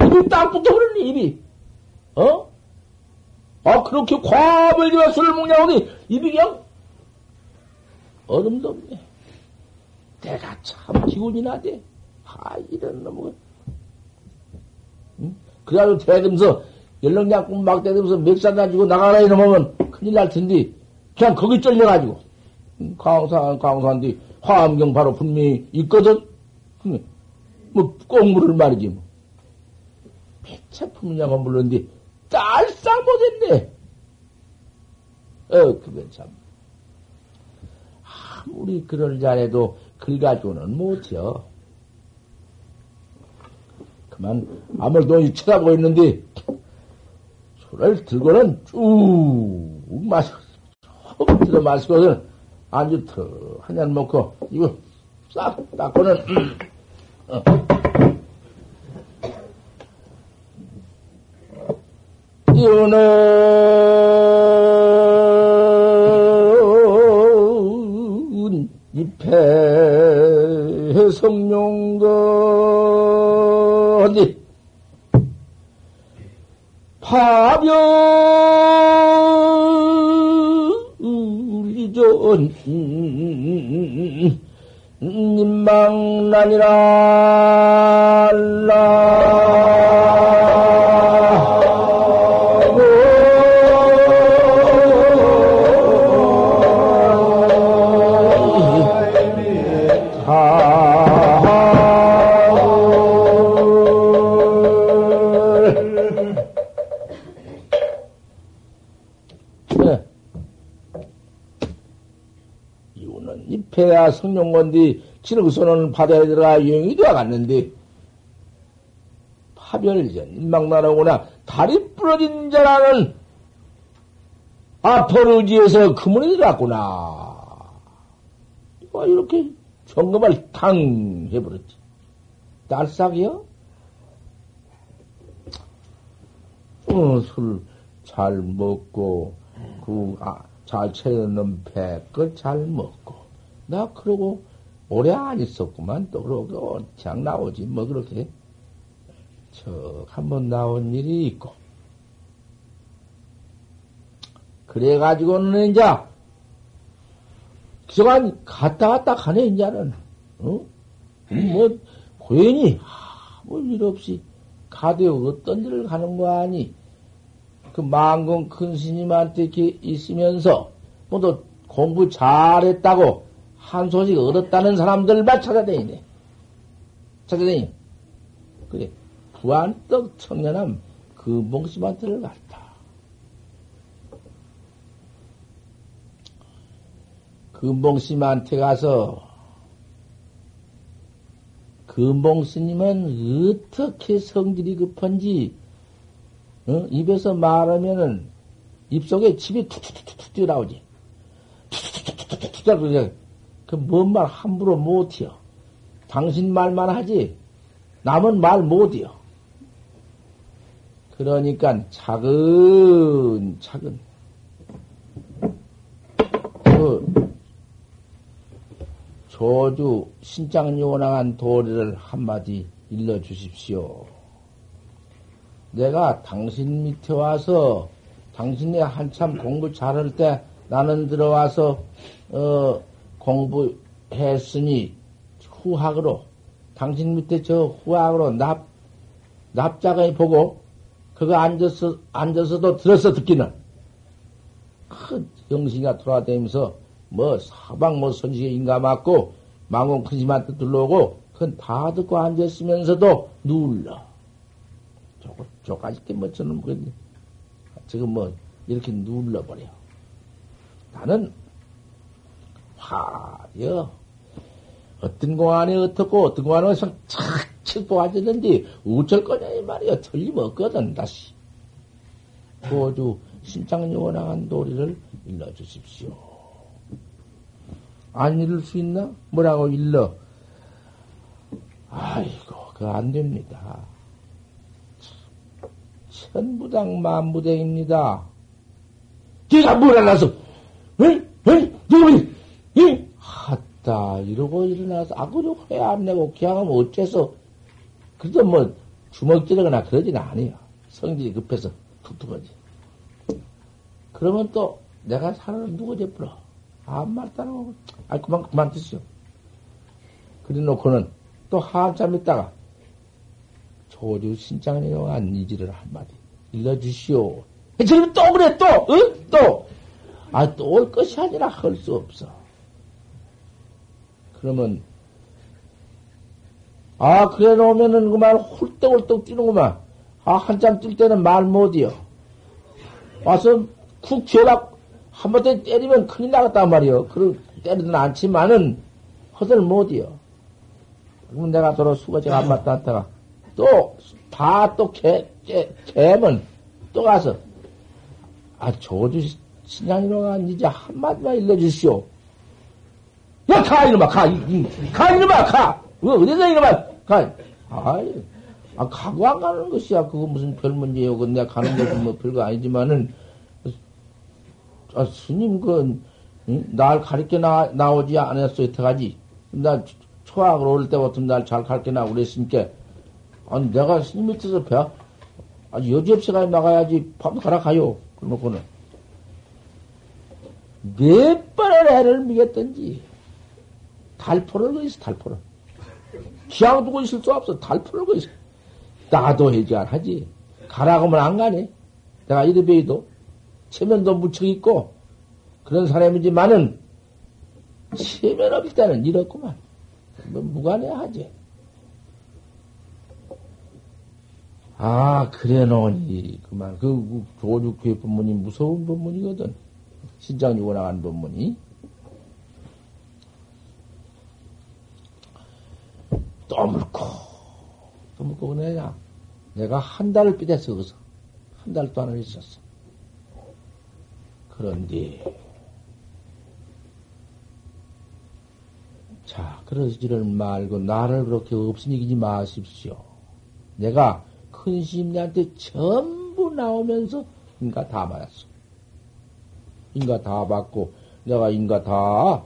입이 딱 붙어버리니, 입이. 어? 아, 그렇게 과음을 지어 술을 먹냐고, 입이 그냥, 얼음도 없네. 내가 참 기운이 나대. 아, 이런 놈은. 응? 그래가지고 대금서, 연령약국 막 대금서 맥산 가지고 나가라 이놈하면 큰일 날 텐데, 그냥 거기 쫄려가지고. 강산, 강산뒤 화암경 바로 분명히 있거든? 뭐, 꽁물을 말이지, 뭐. 백차품이냐고 물렀는데, 딸싹 못했네. 어, 그건 참. 아무리 그럴 잘해도 글 가지고는 못해요. 그만, 아무래도 쳐다보고 있는데, 술을 들고는 쭉 마시고, 쭉 들어 마시고는 안주 턱한 잔 먹고, 이거 싹 닦고는, 어. 이거는 입회 성룡 건디 지르고서는 바다에 들어가 유행이 되어 갔는데 파별전 인망나라구나 다리 부러진 자라는 아퍼르지에서 그문이 들어갔구나. 와 이렇게 점검을 탕 해버렸지. 딸싹이요? 어, 술 잘 먹고, 그, 아, 잘 채우는 배, 그잘 먹고. 나 그러고 오래 안 있었구만. 또 그러고 그냥 나오지. 뭐 그렇게 척 한번 나온 일이 있고. 그래가지고는 이제 그간 갔다 갔다 가네 이제는 어? 뭐 고연히 아무 일 없이 가되 어떤 일을 가는 거 아니 그 망공 큰 스님한테 이렇게 있으면서 뭐또 공부 잘했다고 한 소식 얻었다는 사람들만 찾아다니네. 찾아다니. 그래. 부안떡 청년함 그 몽심한테를 갔다. 금봉스님한테 가서 금봉스님은 어떻게 성질이 급한지 어? 입에서 말하면은 입속에 침이 툭툭툭툭 뛰어나오지. 툭툭툭툭툭 뛰어나오지. 그 뭔 말 함부로 못해요. 당신 말만 하지 남은 말 못해요. 그러니까 차근 차근 그 조주 신장요원한 도리를 한마디 일러 주십시오. 내가 당신 밑에 와서 당신이 한참 공부 잘할 때 나는 들어와서 어 공부했으니 후학으로 당신 밑에 저 후학으로 납 납작을 보고 그거 앉아서 앉아서도 들어서 듣기는 큰 영신이가 돌아다니면서 뭐 사방 뭐 선지에 인가 맞고 망원 큰심한테 들러오고 그건 다 듣고 앉았으면서도 눌러. 저거 저까지 때뭐 저는 뭐 지금 뭐 이렇게 눌러버려. 나는 하여 어떤 공안에 어떻고 어떤 공안에 어서 착 앉았는데 어쩔 거냐 이 말이야 틀림없거든 다시 도주 신장요원한 도리를 일러주십시오 안 읽을 수 있나? 뭐라고 일러? 아이고 그 안 됩니다 천부당 만부대입니다 제가 뭘 알아서 응? 응? 누구 이 하다 이러고 일어나서 아그저 회안 내고 그냥 하면 어째서 그래도 뭐 주먹 찌르거나 그러진 않아요. 성질이 급해서 툭툭하지. 그러면 또 내가 살을 누구 제풀어? 아무 안 하고 아 그만 그만 드시오. 그래 놓고는 또 한참 있다가 조주 신장에 용한 이지를 한마디 일러주시오. 지금 또 그래 또 응? 또 아 또 올 것이 아니라 할 수 없어. 그러면, 아, 그래 놓으면은 그만 훌떡훌떡 뛰는구만. 아, 한참 뛸 때는 말 못이요. 와서 쿡 죄락 한번 때리면 큰일 나갔단 말이요. 그걸 때리든 않지만은 허들 못이요. 그럼 내가 도로 수거제가 안 맞다 하다가 또, 다 또 개, 개, 개면 또 가서 아, 조주 신앙이로가 이제 한마디만 일러주시오. 야, 가, 이놈아, 가, 가, 이놈아, 가! 왜, 어디서 이놈아, 가! 아이, 아, 가고 안 가는 것이야. 그거 무슨 별. 그 내가 가는 것은 뭐 별거 아니지만은, 아, 스님, 그, 응? 날 가르쳐 나, 나오지 않았어, 여태까지. 나 초학을 올 때부터 날 잘 가르쳐 나오고 그랬으니까, 아니, 내가 스님 밑에서 배, 아, 여지없이 가 나가야지. 밥 가라 가요. 그러놓고는. 몇 번을 애를 미겠던지. 달포를 거 있어, 달포를. 기왕 두고 있을 수 없어. 달포를 거 있어. 나도 해지 안 하지. 가라고 하면 안 가네. 내가 이래 봬도 체면도 무척 있고 그런 사람이지만은 체면 없을 때는 이렇구만. 뭐 무관해 하지. 아, 그래 놓으니, 그만. 그, 조주교회 법문이 무서운 법문이거든. 신장이 원하는 법문이. 또 물고, 또 물고, 그냥. 내가 한 달을 삐댔어, 거기서. 한 달 동안을 있었어. 그런데, 자, 그러지를 말고, 나를 그렇게 없으니기지 마십시오. 내가 큰 스님한테 전부 나오면서 인가 다 받았어. 인가 다 받고, 내가 인가 다,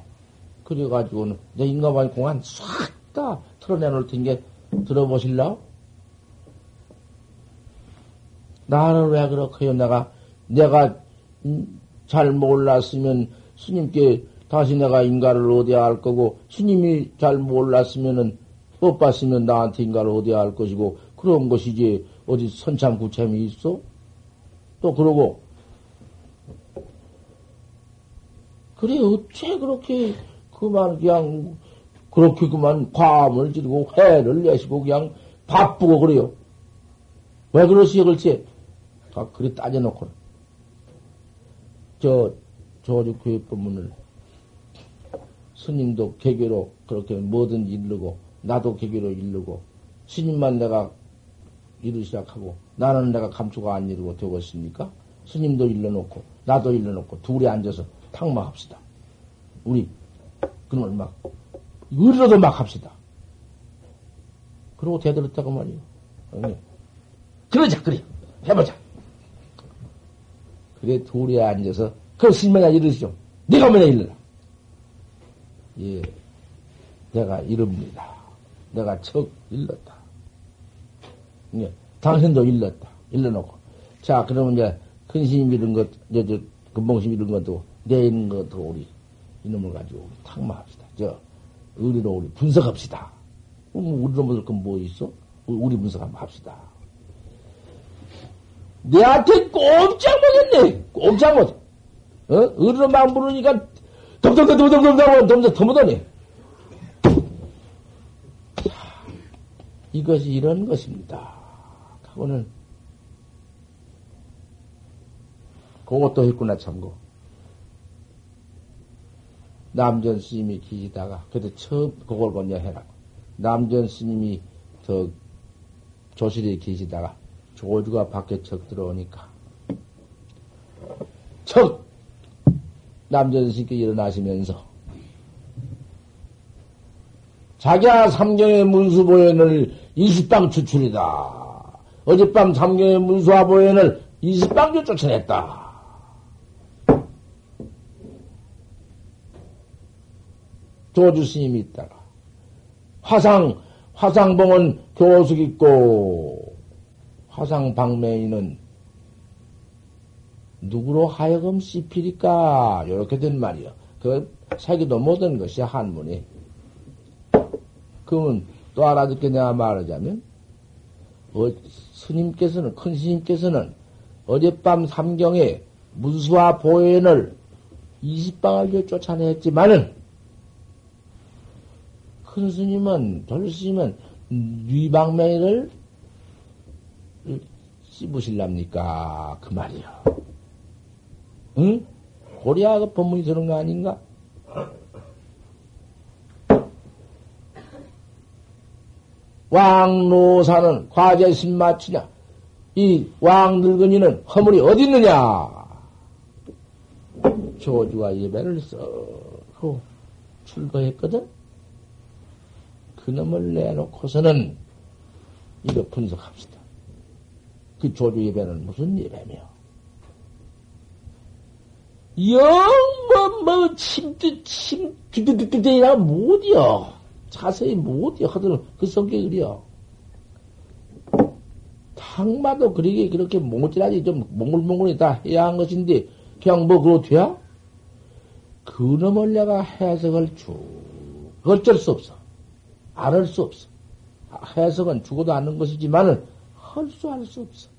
그래가지고는, 내 인가만 공안 싹 다 털어내 놓을 텐게 들어보실라? 나는 왜 그렇게요? 내가, 내가 잘 몰랐으면 스님께 다시 내가 인가를 얻어야 할 거고, 스님이 잘 몰랐으면은, 못 봤으면 나한테 인가를 얻어야 할 것이고, 그런 것이지, 어디 선참구참이 있어? 또 그러고, 그래, 어째 그렇게, 그만, 그냥, 그렇게 그만 과음을 지르고 회를 내시고 그냥 바쁘고 그래요. 왜 그러시요, 글쎄? 아, 그래 따져놓고. 저, 조주교회 법문을 스님도 개교로 그렇게 뭐든지 일르고, 나도 개교로 일르고, 스님만 내가 일을 시작하고, 나는 내가 감추고 안 이루고 되겠습니까? 스님도 일러놓고, 나도 일러놓고, 둘이 앉아서 탁마합시다. 우리, 그놈을 막, 의리로도 막 합시다. 그러고 대들었다고 말이요. 그러자, 그래. 해보자. 그래, 둘이 앉아서, 그 스님이나 이르시죠. 네가 뭐냐 일러라. 예. 내가 이릅니다. 내가 척 일렀다. 예. 당신도 일렀다. 일러놓고. 자, 그러면 이제, 큰 스님 이런 것, 이제, 저, 금봉심 이런 것도, 내 있는 것도 우리, 이놈을 가지고 탁마합시다. 저, 의리로 우리 분석합시다. 우리로 묻을 건 뭐 있어? 우리 분석 한번 합시다. 내한테 꼼짝 못했네. 꼼짝 못. 어? 의리로 막 부르니까 덤덤덤덤덤덤덤 덤덤 더 못하네. 이것이 이런 것입니다. 하고는 그것도 했구나 참고. 남전 스님이 계시다가 그때 처음 그걸 먼저 해라. 남전 스님이 더 조실에 계시다가 조주가 밖에 척 들어오니까 척 남전 스님께 일어나시면서 자기야 삼경의 문수보현을 이십방 추출이다. 어젯밤 삼경의 문수와 보현을 이십방주 쫓아냈다. 조주 스님이 있다가 화상 화상봉은 교숙 있고 화상 방매인은 누구로 하여금 씹히리까 이렇게 된 말이요. 그 사기도 못한 것이 한문이. 그러면 또 알아듣게 내가 말하자면 어, 스님께서는 큰 스님께서는 어젯밤 삼경에 문수와 보현을 20방을 쫓아냈지만은 큰 스님은, 별 스님은 위방맹이를 씹으실랍니까? 그 말이요. 응? 그 법문이 그런 거 아닌가? 왕노사는 과제 신마치냐? 이 왕늙은이는 허물이 어디 있느냐? 조주와 예배를 썩고 출거했거든? 그놈을 내놓고서는 이거 분석합시다. 그 조주 예배는 무슨 예배며? 영, 뭐, 뭐, 침투, 침, 두두두두이라 못이여. 자세히 못이여. 하더라도 그 그려. 탕마도 그러게 그렇게 못이라지 좀 몽글몽글이 다 해야 한 것인데, 그냥 뭐 그렇대야? 그놈을 내가 해석을 쭉, 어쩔 수 없어. 안할수 없어. 해석은 죽어도 않는 것이지만은, 할 수, 할 수 없어.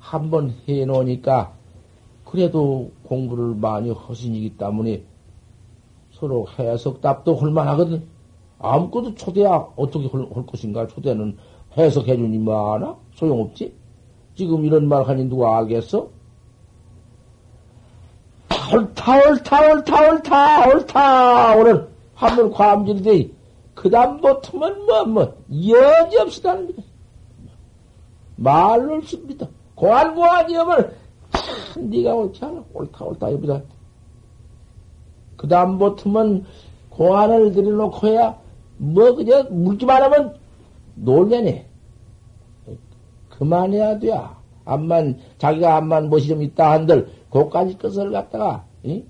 한 번 해놓으니까, 그래도 공부를 많이 허신이기 때문에 서로 해석답도 할만하거든. 아무것도 초대야 어떻게 할, 할 것인가? 초대는 해석해주니 뭐하나? 소용없지? 지금 이런 말 하니 누가 알겠어? 옳다, 옳다, 옳다, 옳다, 옳다. 오늘 한번 과음질이 그 다음부터는 뭐, 뭐, 여지없이다는 거다. 말로 씁니다. 고안 고안이 오면, 참, 네가 옳지 않아. 옳다, 옳다, 여기다. 그 다음부터는 고안을 들여놓고야, 뭐, 그저, 묻기만 하면, 놀래네. 그만해야 돼. 암만, 자기가 암만 무엇이 좀 있다 한들, 그까지 것을 갖다가, 응?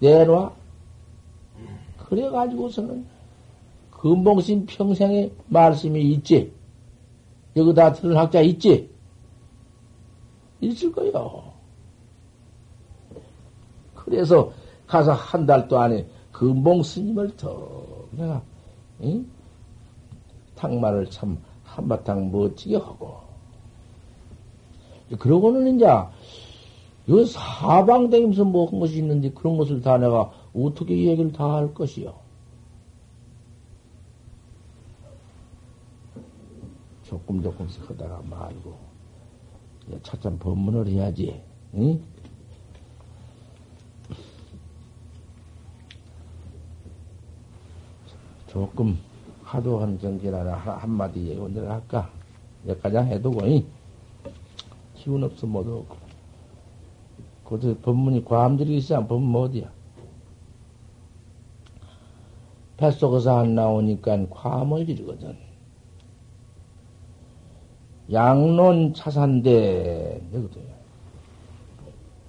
내놔. 그래가지고서는, 금봉신 평생의 말씀이 있지. 여기다 들은 학자 있지? 있을 거요. 그래서 가서 한 달도 안에 금봉 스님을 더 내가 응? 탕말을 참 한바탕 멋지게 하고 그러고는 이제 요 사방 다니면서 뭐한 것이 있는데 그런 것을 다 내가 어떻게 얘기를 다 할 것이요. 조금 조금씩 하다가 말고 차츰 법문을 해야지. 응? 조금 하도 한 정기나 한마디 예언을 할까? 여기까지 해두고, 이? 기운 없어 못 오고. 그것도 법문이 과함들이 있어, 법문 어디야? 뱃속에서 안 나오니까 과음을 지르거든. 양론 차산대, 여기도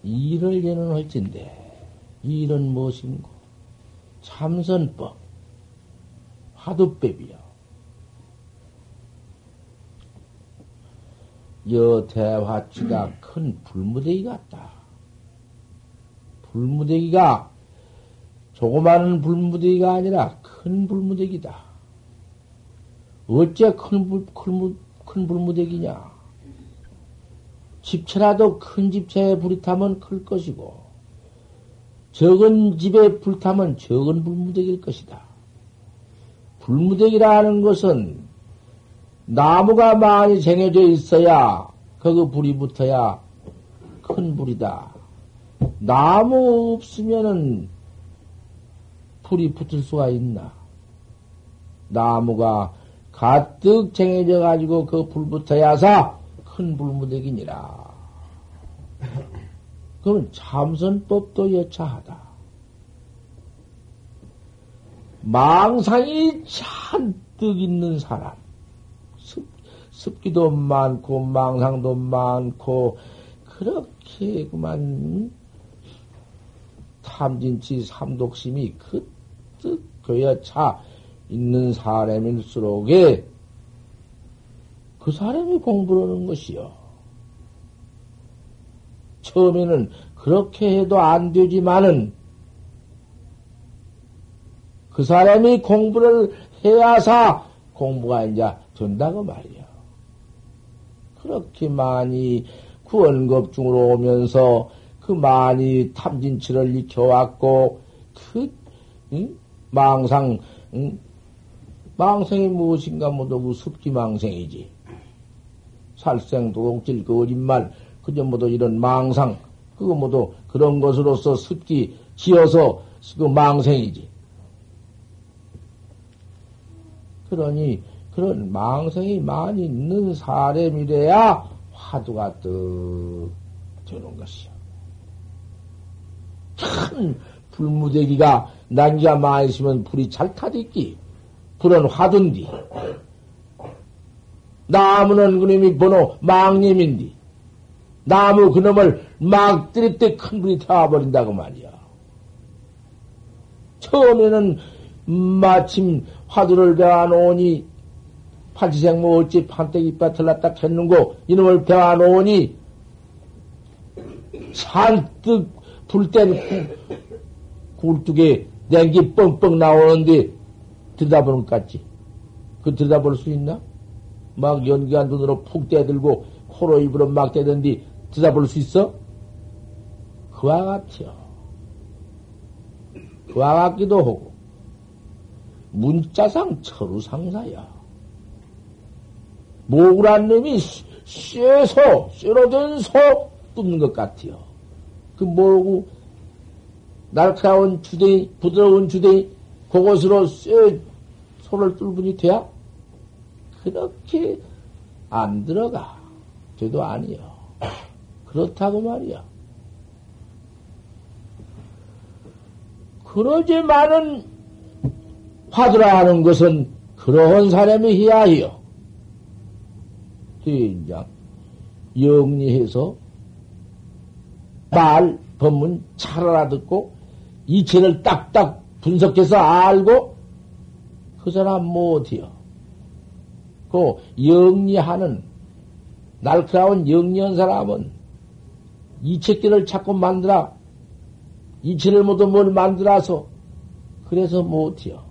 일을 얘는 할진데, 일은 무엇인고? 참선법, 화두법이요. 여 대화치가 큰 불무대기 같다. 불무대기가 조그마한 불무대기가 아니라 큰 불무대기다. 어째 큰, 불, 큰, 큰 불무대기냐? 집체라도 큰 집체에 불이 타면 클 것이고, 적은 집에 불 타면 적은 불무대기일 것이다. 불무대기라는 것은 나무가 많이 쟁여져 있어야 거기 불이 붙어야 큰 불이다. 나무 없으면은 불이 붙을 수가 있나? 나무가 가득 쟁여져 가지고 그 불 붙어야사 큰 불무대기니라. 그럼 참선법도 여차하다. 망상이 잔뜩 있는 사람. 습, 습기도 많고, 망상도 많고, 그렇게 그만, 탐진치 삼독심이 그 뜻 그여차 있는 사람일수록에 그 사람이 공부를 하는 것이요. 처음에는 그렇게 해도 안 되지만은 그 사람이 공부를 해야사 공부가 이제 된다고 말이야. 그렇게 많이 구원급 중으로 오면서 그 많이 탐진치를 익혀왔고, 그, 응? 망상, 응? 망상이 무엇인가 모두 그 습기망상이지. 살생, 도둑질, 거짓말, 그저 모두 이런 망상, 그거 모두 그런 것으로서 습기 지어서 그 망생이지. 그러니 그런 망성이 많이 있는 사람이래야 화두가 떡 되는 것이요. 큰 불무대기가 난기가 있으면 불이 잘 타딨기. 불은 화둔디. 나무는 그놈이 번호 망님인디. 나무 그놈을 막 때릴 때 큰 불이 타버린다고 말이야. 처음에는 마침 화두를 배워놓으니 판치생 모 어찌 판때기 밭을 났다 켰는고 이놈을 배워놓으니 잔뜩 불땐 굴뚝에 냉기 뻥뻥 나오는데 들여다보는 것 같지. 그 들여다볼 수 있나? 막 연기한 눈으로 푹 떼들고 코로 입으로 막 떼던디 들여다볼 수 있어? 그와 같아요. 그와 같기도 하고 문자상 철우상사야. 모구란 놈이 쇠소, 쇠로 된 소 뚫는 것 같아요. 그 모구 날카로운 주댕이, 부드러운 주댕이, 그것으로 쇠, 소를 뚫으니 돼야? 그렇게 안 들어가. 돼도 아니요. 그렇다고 말이야. 그러지만은 화두라 하는 것은 그러한 사람이 해야 해요. 대인장 영리해서 말 법문 잘 알아듣고 이체를 딱딱 분석해서 알고 그 사람 못해요. 그 영리하는 날카로운 영리한 사람은 이체끼를 자꾸 만들어 이체를 모두 뭘 만들어서 그래서 못해요.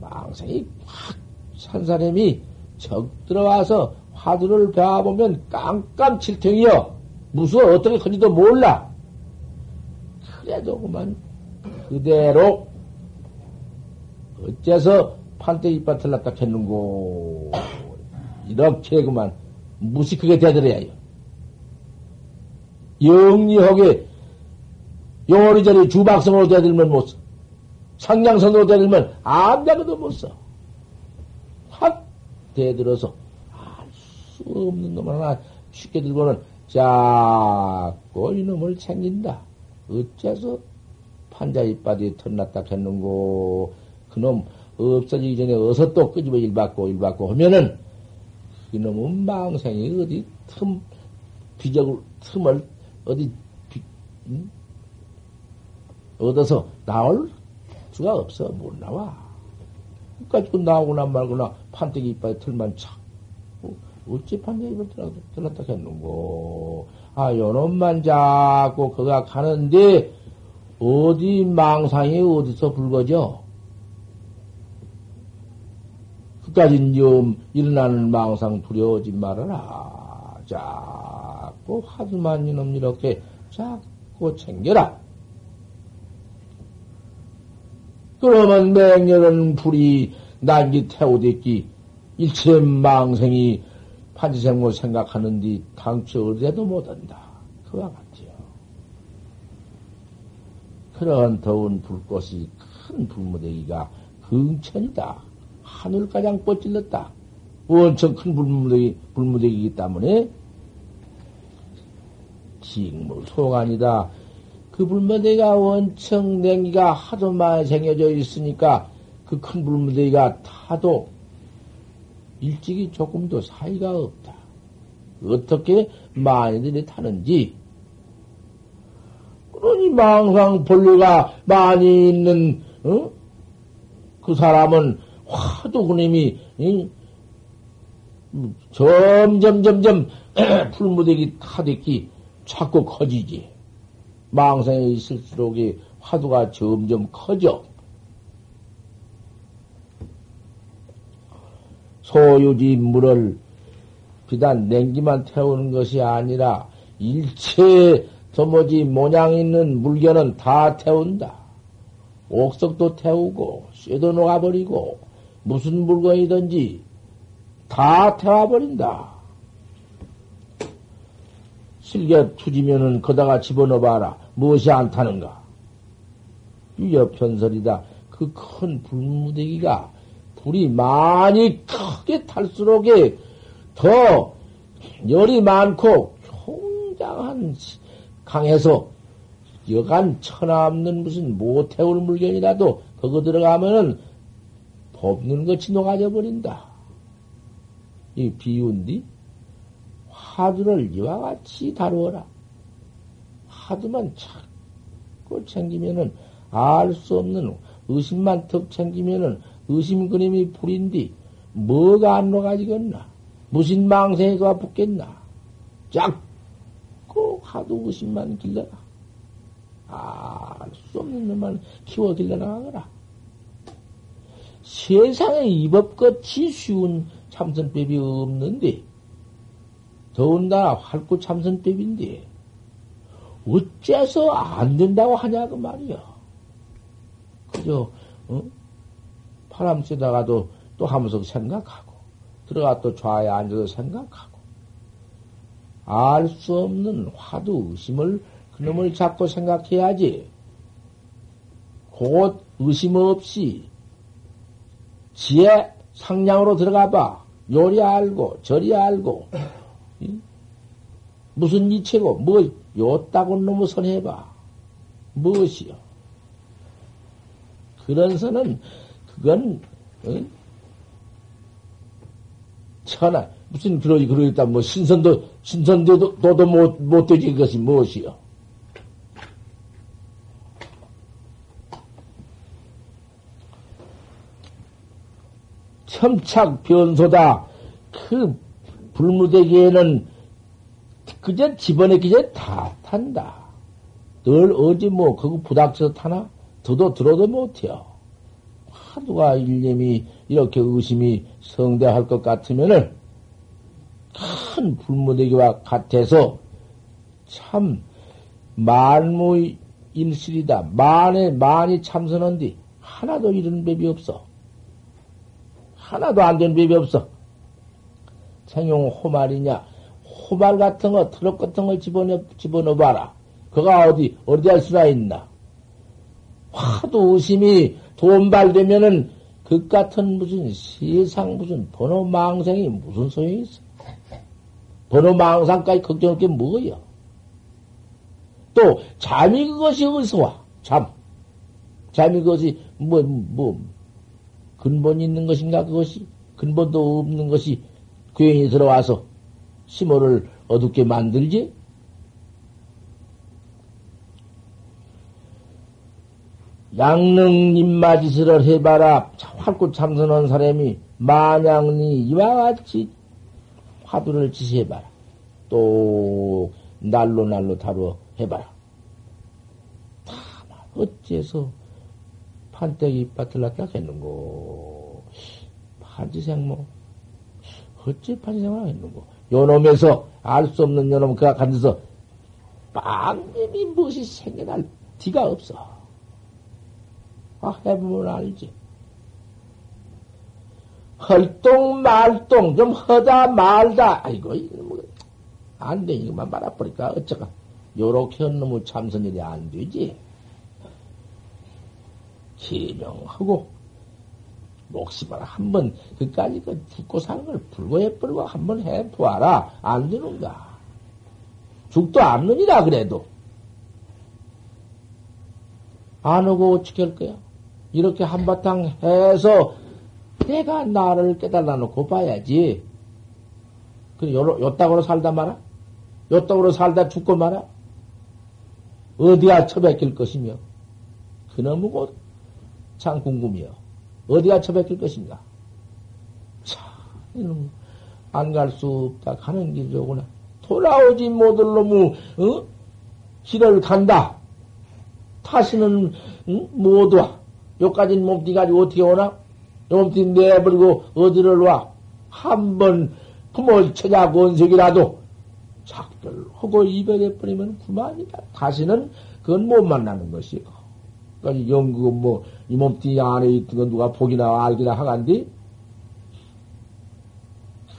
망상이 확 산 사람이 적 들어와서 화두를 배워보면 깜깜칠통이요. 무슨 어떻게 큰지도 몰라. 그래도 그만 그대로 어째서 판때 이빨을 났다 했는고 이렇게 그만 무식하게 대들어야 해요. 영리하게 요리저리 주박성으로 대들면 못 써. 상냥선으로 대들면 아무데도 못 써. 확 대들어서 알 수 없는 놈 하나 쉽게 들고는 자꾸 이놈을 챙긴다. 어째서 판자 이빨이 털났다 했는고 그놈 없어지기 전에 어서 또 끄집어 일 받고 일 받고 하면은 이놈은 망생이 어디 틈 비적을 틈을 어디 비, 음? 얻어서 나올 수가 없어 못 나와. 그까지 나오거나 말거나 판때기 이빨에 털만 착 어, 어찌 판때기 이빨 들었다 했는고 아 요놈만 자꾸 그가 가는데 어디 망상이 어디서 불거져? 그까진 좀 일어나는 망상 두려워하지 말아라. 자꾸 하두만 이놈 이렇게 자꾸 챙겨라. 그러면 맹렬은 불이 난기 태우댔기 일체 망생이 판지생모 생각하는디 당초 어디에도 못한다. 그와 같지요. 그런 더운 불꽃이 큰 불무대기가 긍천이다. 하늘가장 뻗질렀다. 원천 큰 불무대기, 불무대기이기 때문에 직무 소관이다. 그 불무대기가 원청 냉기가 하도 많이 생겨져 있으니까 그 큰 불무대기가 타도 일찍이 조금도 사이가 없다. 어떻게 많이들이 타는지. 그러니 망상 본류가 많이 있는, 어? 그 사람은 화도 그님이, 점점, 점점, 풀무대기 타댔기 자꾸 커지지. 망상에 있을수록 화두가 점점 커져. 소유지 물을 비단 냉기만 태우는 것이 아니라 일체 도무지 모양 있는 물건은 다 태운다. 옥석도 태우고 쇠도 녹아버리고 무슨 물건이든지 다 태워버린다. 실게 투지면은 거다가 집어넣어봐라. 무엇이 안 타는가? 유여편설이다. 그 큰 불무대기가 불이 많이 크게 탈수록에 더 열이 많고 굉장한 강해서 여간 천하 없는 무슨 모태울 물건이라도 그거 들어가면은 법는 것이 녹아져 버린다. 이 비유인데 화두를 이와 같이 다루어라. 화두만 자꾸 챙기면은 알 수 없는 의심만 턱 챙기면은 의심 그림이 불인디 뭐가 안 녹아지겠나? 무슨 망생이가 붙겠나? 자꾸 화두 의심만 길러라. 알수 없는 놈만 키워 길러나가거라. 세상에 이법같이 쉬운 참선법이 없는데, 더군다나 활구 참선법인데, 어째서 안 된다고 하냐, 그 말이야. 그저, 어? 바람 쐬다가도 또 하면서 생각하고, 들어가 또 좌에 앉아서 생각하고, 알 수 없는 화두 의심을, 그놈을 잡고 생각해야지. 곧 의심 없이 지혜 상량으로 들어가 봐. 요리 알고, 저리 알고, 무슨 이체고, 뭐, 요따고 놈의 선 해봐. 무엇이요? 그런 선은, 그건, 어? 천하, 무슨 그러지, 그러겠다, 뭐, 신선도, 신선도, 도도 못, 못 되지, 그것이 무엇이요? 첨착 변소다. 그 불무대기에는 그저 집어넣기 전에 다 탄다. 늘 어디 뭐 그거 부닥쳐서 타나? 더도 들어도 못해요. 하루가 일념이 이렇게 의심이 성대할 것 같으면은 큰 불무대기와 같아서 참 만무 일실이다. 만에 많이 참선한뒤 하나도 이런 법이 없어. 하나도 안 된 법이 없어. 생용 호말이냐? 호말 같은 거, 트럭 같은 걸 집어넣어, 집어넣어봐라. 그가 어디, 어디 할 수가 있나? 화도 의심이 돈발되면은, 그 같은 무슨 세상 무슨 번호 망상이 무슨 소용이 있어? 번호 망상까지 걱정할 게 뭐야? 또, 잠이 그것이 어디서 와? 잠. 잠이 그것이, 뭐, 뭐, 근본이 있는 것인가 그것이 근본도 없는 것이 괜히 들어와서 심호를 어둡게 만들지? 양능 입마지스를 해봐라. 활구 참선한 사람이 만양니 이와 같이 화두를 지시해봐라. 또 날로 날로 다루어 해봐라. 다만 어째서 판때기 밭을 했는고. 판지생모. 어찌 판지생모를 했는고. 요놈에서 알 수 없는 요놈 그가 간데서 빵님이 무엇이 생겨날 티가 없어. 아, 해보면 알지. 헐동 말동 좀 허다 말다. 아이고, 이거 뭐, 안 돼. 이것만 말아버릴까. 어쩌까. 요렇게 한 놈의 참선일이 안 되지. 기명하고 목숨을 한번 그까지 그 죽고 사는 걸 불고해 버리고 한번 해 보아라. 안 되는가? 죽도 않느니라 그래도. 안 오고 어떻게 할 거야? 이렇게 한바탕 해서 내가 나를 깨달아 놓고 봐야지. 그, 요, 요따구로 살다 말아? 요따구로 살다 죽고 말아? 어디가 처박힐 것이며? 그놈의 곧참 궁금해요. 어디가 처박힐 것인가? 참, 안갈 수 없다. 가는 길이로구나. 돌아오지 못할 놈의, 어? 길을 간다. 다시는, 응? 못 와. 여기까지는 몸띠 가지고 어떻게 오나? 몸띠 내버리고 어디를 와? 한번 부모 처자 권석이라도 작별하고 이별해버리면 그만이다. 다시는 그건 못 만나는 것이고. 그러니까 연구 뭐, 이 몸뚱이 안에 있던 건 누가 보기나 알기나 하간디?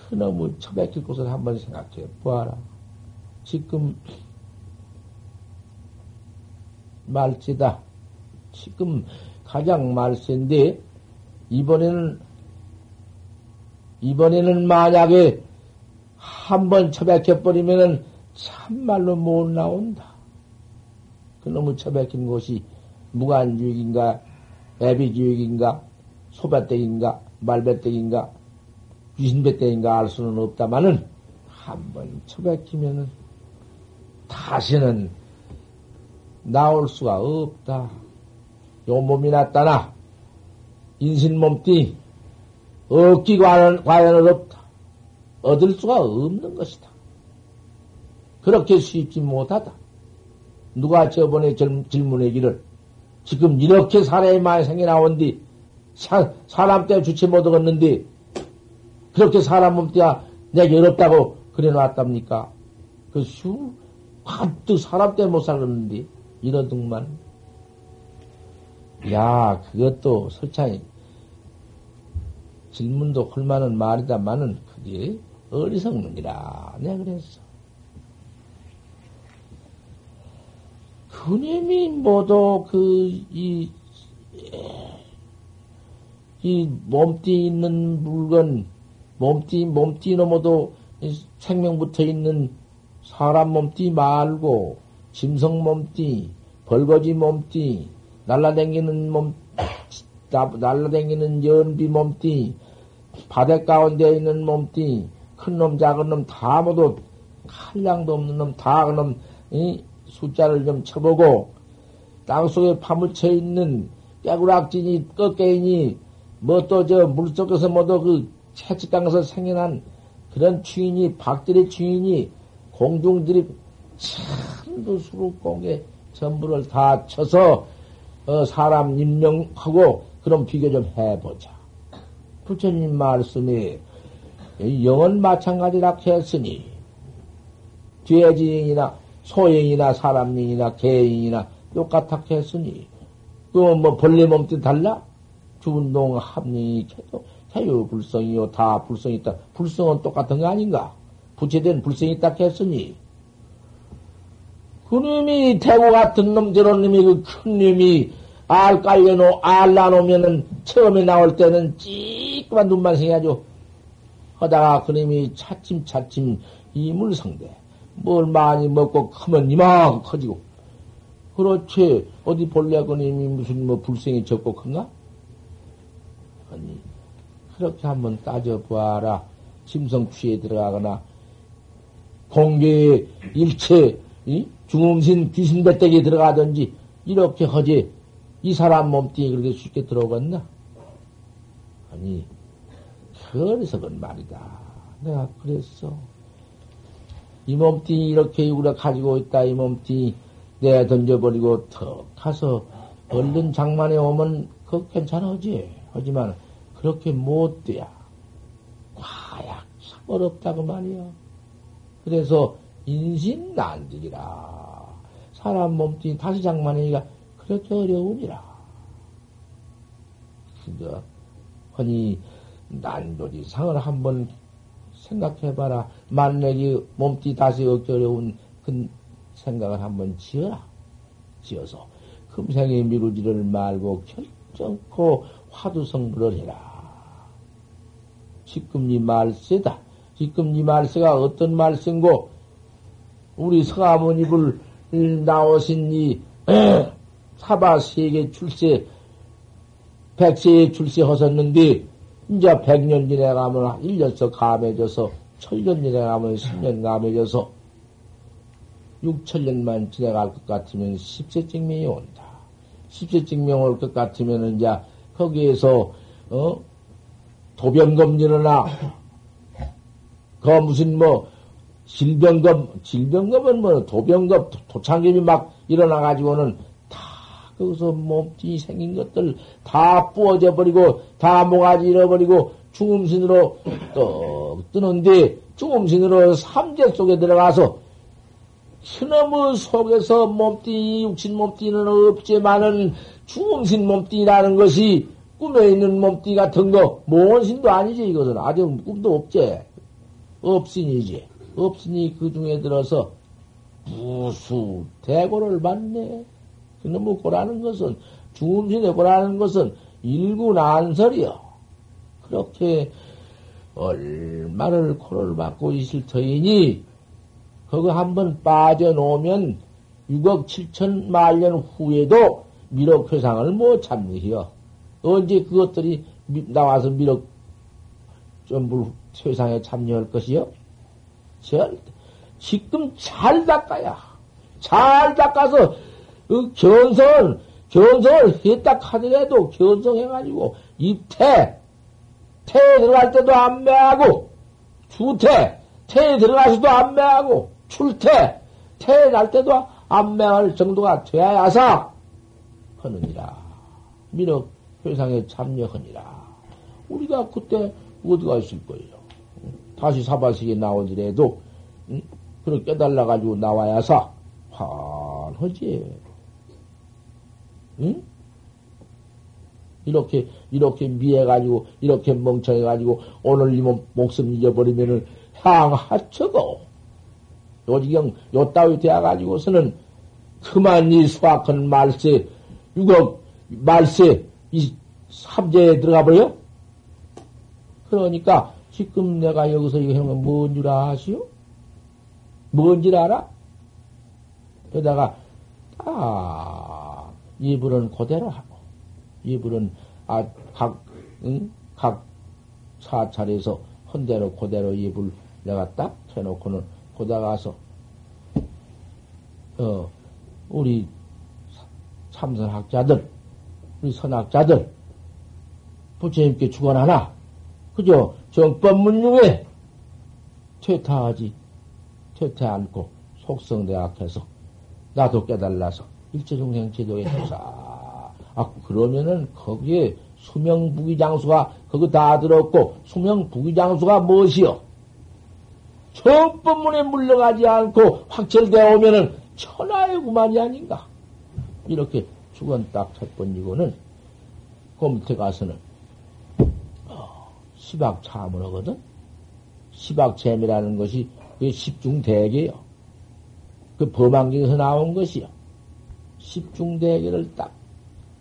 그놈의 처박힐 곳을 한번 생각해 보아라. 지금, 말지다. 지금 가장 말세인데, 이번에는, 이번에는 만약에 한 번 처박혀버리면은 참말로 못 나온다. 그놈의 처박힌 곳이 무관주익인가, 애비주익인가, 소배댁인가, 말배댁인가, 귀신배댁인가 알 수는 없다마는 한 번 처박히면은 다시는 나올 수가 없다. 요 몸이 났다나 인신 몸띠 얻기 과연, 과연은 없다. 얻을 수가 없는 것이다. 그렇게 쉽지 못하다. 누가 저번에 질문하기를 지금 이렇게 사람이 많이 생겨 나온 뒤 사람 때 주체 못 얻었는데 그렇게 사람 몸띠야 내가 어렵다고 그래 놨답니까? 그 수, 한뜩 사람 때못 살았는데 이러둥만 야 그것도 설창이 질문도 할 만한 말이다마는 그게 어리석는기라 내가 그랬어. 그님이 모두 그, 이, 이 몸띠 있는 물건, 몸띠, 몸띠 너머도 생명 붙어 있는 사람 몸띠 말고, 짐승 몸띠, 벌거지 몸띠, 날라댕기는 몸, 날라댕기는 연비 몸띠, 바닷 가운데 있는 몸띠, 큰 놈, 작은 놈, 다 모두, 칼량도 없는 놈, 다 그놈, 이, 숫자를 좀 쳐보고 땅 속에 파묻혀 있는 깨구락진이 꺾개이니 뭐 또 저 물속에서 뭐도 그 채찍강에서 생겨난 그런 주인이 박들의 주인이 공중들이 참도 수록공에 전부를 다 쳐서 어 사람 임명하고 그런 비교 좀 해보자. 부처님 말씀이 영은 마찬가지라 했으니 죄지인이나 소행이나 사람인이나 개인이나 똑같아 했으니 그뭐 벌레 몸뚱 달라? 주운동 합리 개도 태유 불성이요 다 불성이 있다. 불성은 똑같은 거 아닌가? 부채된 불성이 있다 했으니 그놈이 태고 같은 놈 저런 놈이 그 큰 놈이 알 깔려놓 알 나놓으면은 처음에 나올 때는 찌끄만 눈만 생겨가지고 하다가 그놈이 차츰차츰 이물성대 뭘 많이 먹고 크면 이만큼 커지고. 그렇지. 어디 볼래거님이 무슨 뭐 불생이 적고 큰가? 아니, 그렇게 한번 따져보아라. 심성 취에 들어가거나, 공개의 일체, 이? 중음신 귀신 배때기에 들어가든지, 이렇게 허지, 이 사람 몸뚱이 그렇게 쉽게 들어오겠나? 아니, 그래서 그런 말이다. 내가 그랬어. 이 몸뚱이 이렇게 우리가 가지고 있다. 이 몸뚱이 내 던져버리고 턱 가서 얼른 장만에 오면 그거 괜찮아지. 하지만 그렇게 못 돼야. 과약 참 어렵다고 말이야. 그래서 인신 난득이라. 사람 몸뚱이 다시 장만하기가 그렇게 어려우니라. 근데, 허니, 난도지 상을 한번 생각해봐라. 만내기 몸띠 다시 얻기 어려운 그 생각을 한번 지어라. 지어서 금생의 미루지를 말고 결정코 화두성불을 해라. 지금 이 말세다. 지금 이 말세가 어떤 말세인고 우리 서아모니불 나오신 이 사바 세계 출세 백세에 출세하셨는데 이제 백년 지나가면 1년서 감해져서, 천년 지나가면 10년 감해져서, 6천년만 지나갈 것 같으면 10세 증명이 온다. 10세 증명 올 것 같으면 이제 거기에서, 어, 도변검 일어나, 그 무슨 뭐, 질병검, 질병검은 뭐, 도병검, 도창검이 막 일어나가지고는 거기서 몸뚱이 생긴 것들 다 부어져 버리고 다 모가지 잃어버리고 중음신으로 떡 뜨는데 중음신으로 삼재 속에 들어가서 신놈의 속에서 몸뚱이 육신 몸뚱이는 없지만은 중음신 몸뚱이라는 것이 꿈에 있는 몸뚱이 같은 거 모원신도 아니지 이것은. 아주 꿈도 없지. 없으니지 없으니 그 중에 들어서 무수 대고를 받네. 그놈의 고라는 것은, 중음신의 고라는 것은 일구난설이요. 그렇게 얼마를 코를 받고 있을 터이니, 거기 한번 빠져놓으면 6억 7천 만년 후에도 미륵 회상을 못 참느시오. 언제 그것들이 나와서 미륵 전부 세상에 참여할 것이요? 절, 지금 잘 닦아야. 잘 닦아서, 그 견성, 견성을 했다 하더라도 견성해가지고, 입태, 태에 들어갈 때도 안 매하고, 주태, 태에 들어가서도 안 매하고, 출태, 태에 날 때도 안 매할 정도가 되어야 사 하느니라. 민억 회상에 참여하니라. 우리가 그때 어디 가 있을 거예요? 다시 사바식에 나오더라도, 응? 그렇게 깨달아가지고 나와야사 환하지. 응? 이렇게, 이렇게 미해 가지고, 이렇게 멍청해 가지고, 오늘 이 목숨 잊어버리면은 향하처고, 요지경, 요 따위 되어 가지고서는 그만 이 수학한 말세, 육억 말세, 이 삼재에 들어가 버려? 그러니까, 지금 내가 여기서 이거 하는 건뭔 줄 아시오? 뭔 줄 알아? 그러다가, 아, 이불은 그대로 하고, 이불은, 아, 각, 응? 각 사찰에서 헌대로 그대로 이불 내가 딱 해놓고는 고다 가서, 어, 우리 참선학자들, 우리 선학자들, 부처님께 주관하나, 그죠? 정법문중에 퇴타하지, 퇴퇴 않고 속성대학해서 나도 깨달라서 일체중생 제도에 해서 아 그러면은 거기에 수명부기장수가 거기 다 들었고 수명부기장수가 무엇이요? 정법문에 물러가지 않고 확철되어 오면은 천하의 구만이 아닌가? 이렇게 죽은 딱첫 번이고는 그 밑에 가서는 어, 시박 참을 하거든. 시박 재미라는 것이 그 십중대계요. 그 범안경에서 나온 것이요. 십중대계를 딱,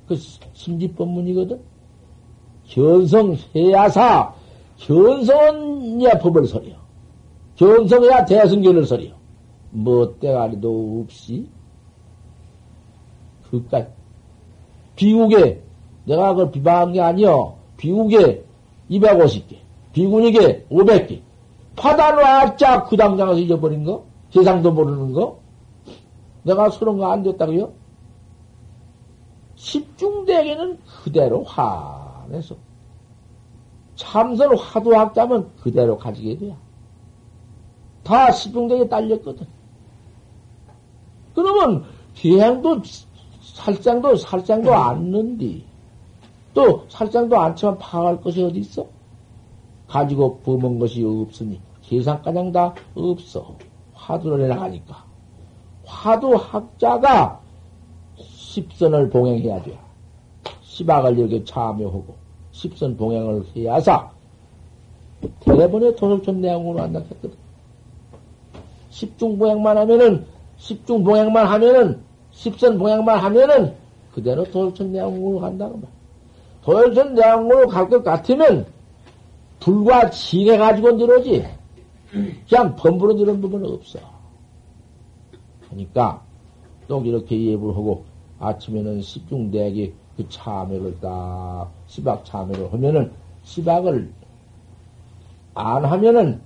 그 심지법문이거든. 견성 해야사, 견성은 야 법을 소리요. 견성해야 대승견을 소리요. 뭐 때가리도 없이, 그깟, 비국에, 내가 그걸 비방한 게 아니여. 비국에 250개, 비군에게 500개, 파다놓았자 그 당장에서 잊어버린 거? 세상도 모르는 거? 내가 그런 거 안 됐다고요? 십중대에게는 그대로 화내서 참선 화두학자면 그대로 가지게 돼요. 다 십중대에 딸렸거든. 그러면 계양도 살장도 살장도 않는디 또 살장도 않지만 파할 것이 어디 있어? 가지고 범은 것이 없으니 계산가량 다 없어. 화두를 해나가니까. 화두 학자가 십선을 봉행해야 돼. 시박을 이렇게 참여하고 십선 봉행을 해야사 대번에 도솔천 내용으로 한다 했거든. 십중 봉행만 하면은 십중 봉행만 하면은 십선 봉행만 하면은 그대로 도솔천 내용으로 간다고 말. 도솔천 내용으로 갈 것 같으면 불과 지게 가지고 늘어지. 그냥 범부로 늘은 부분은 없어. 그러니까, 또 이렇게 예불 하고, 아침에는 십중대기 그 참회를 딱, 시박 참회를 하면은, 시박을 안 하면은,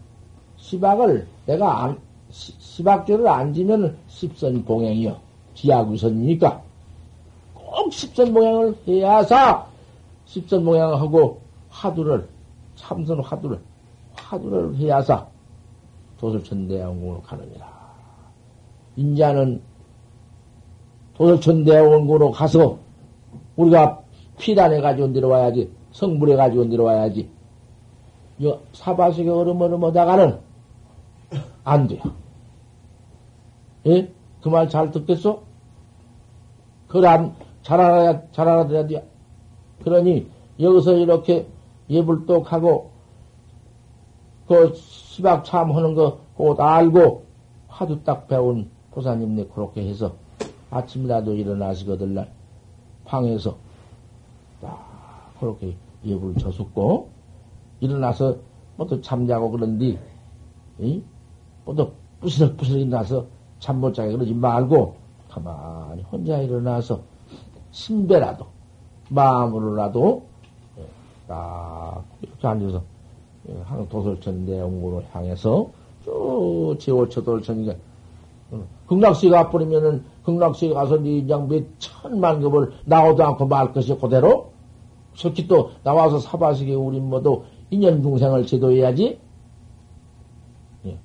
시박을 내가 안, 시, 박죄를안 지면은 십선 봉행이요. 지하구선이니까. 꼭 십선 봉행을 해야사, 십선 봉행을 하고, 화두를 참선 화두를, 화두를 해야사 도설천대왕궁으로 가느니라. 인자는 도설천대왕궁으로 가서 우리가 피단해 가지고 내려와야지, 성불해 가지고 내려와야지. 사바석에 얼음얼음 하다가는 안 돼요. 예? 그 말 잘 듣겠어? 그걸 안, 잘 알아야, 잘 알아들어야 돼. 그러니, 여기서 이렇게 예불독하고 그 시박 참하는 거 곧 알고 하도 딱 배운 보사님네 그렇게 해서 아침이라도 일어나시거들 날 방에서 딱 그렇게 예불 저숙고 일어나서 뭐또 잠자고 그런디 뭐또 부스럭부스럭 나서 잠 못 자게 그러지 말고 가만히 혼자 일어나서 신배라도 마음으로라도 예, 딱 이렇게 앉아서 예, 도솔천 내용으로 향해서 쭉 제오처돌천이가 어, 극락시 가버리면은 극락시 가서 네 인장 몇 천만 급을 나오도 않고 말 것이 그대로 석기 또 나와서 사바식에 우리 모두 인연 중생을 제도해야지 예,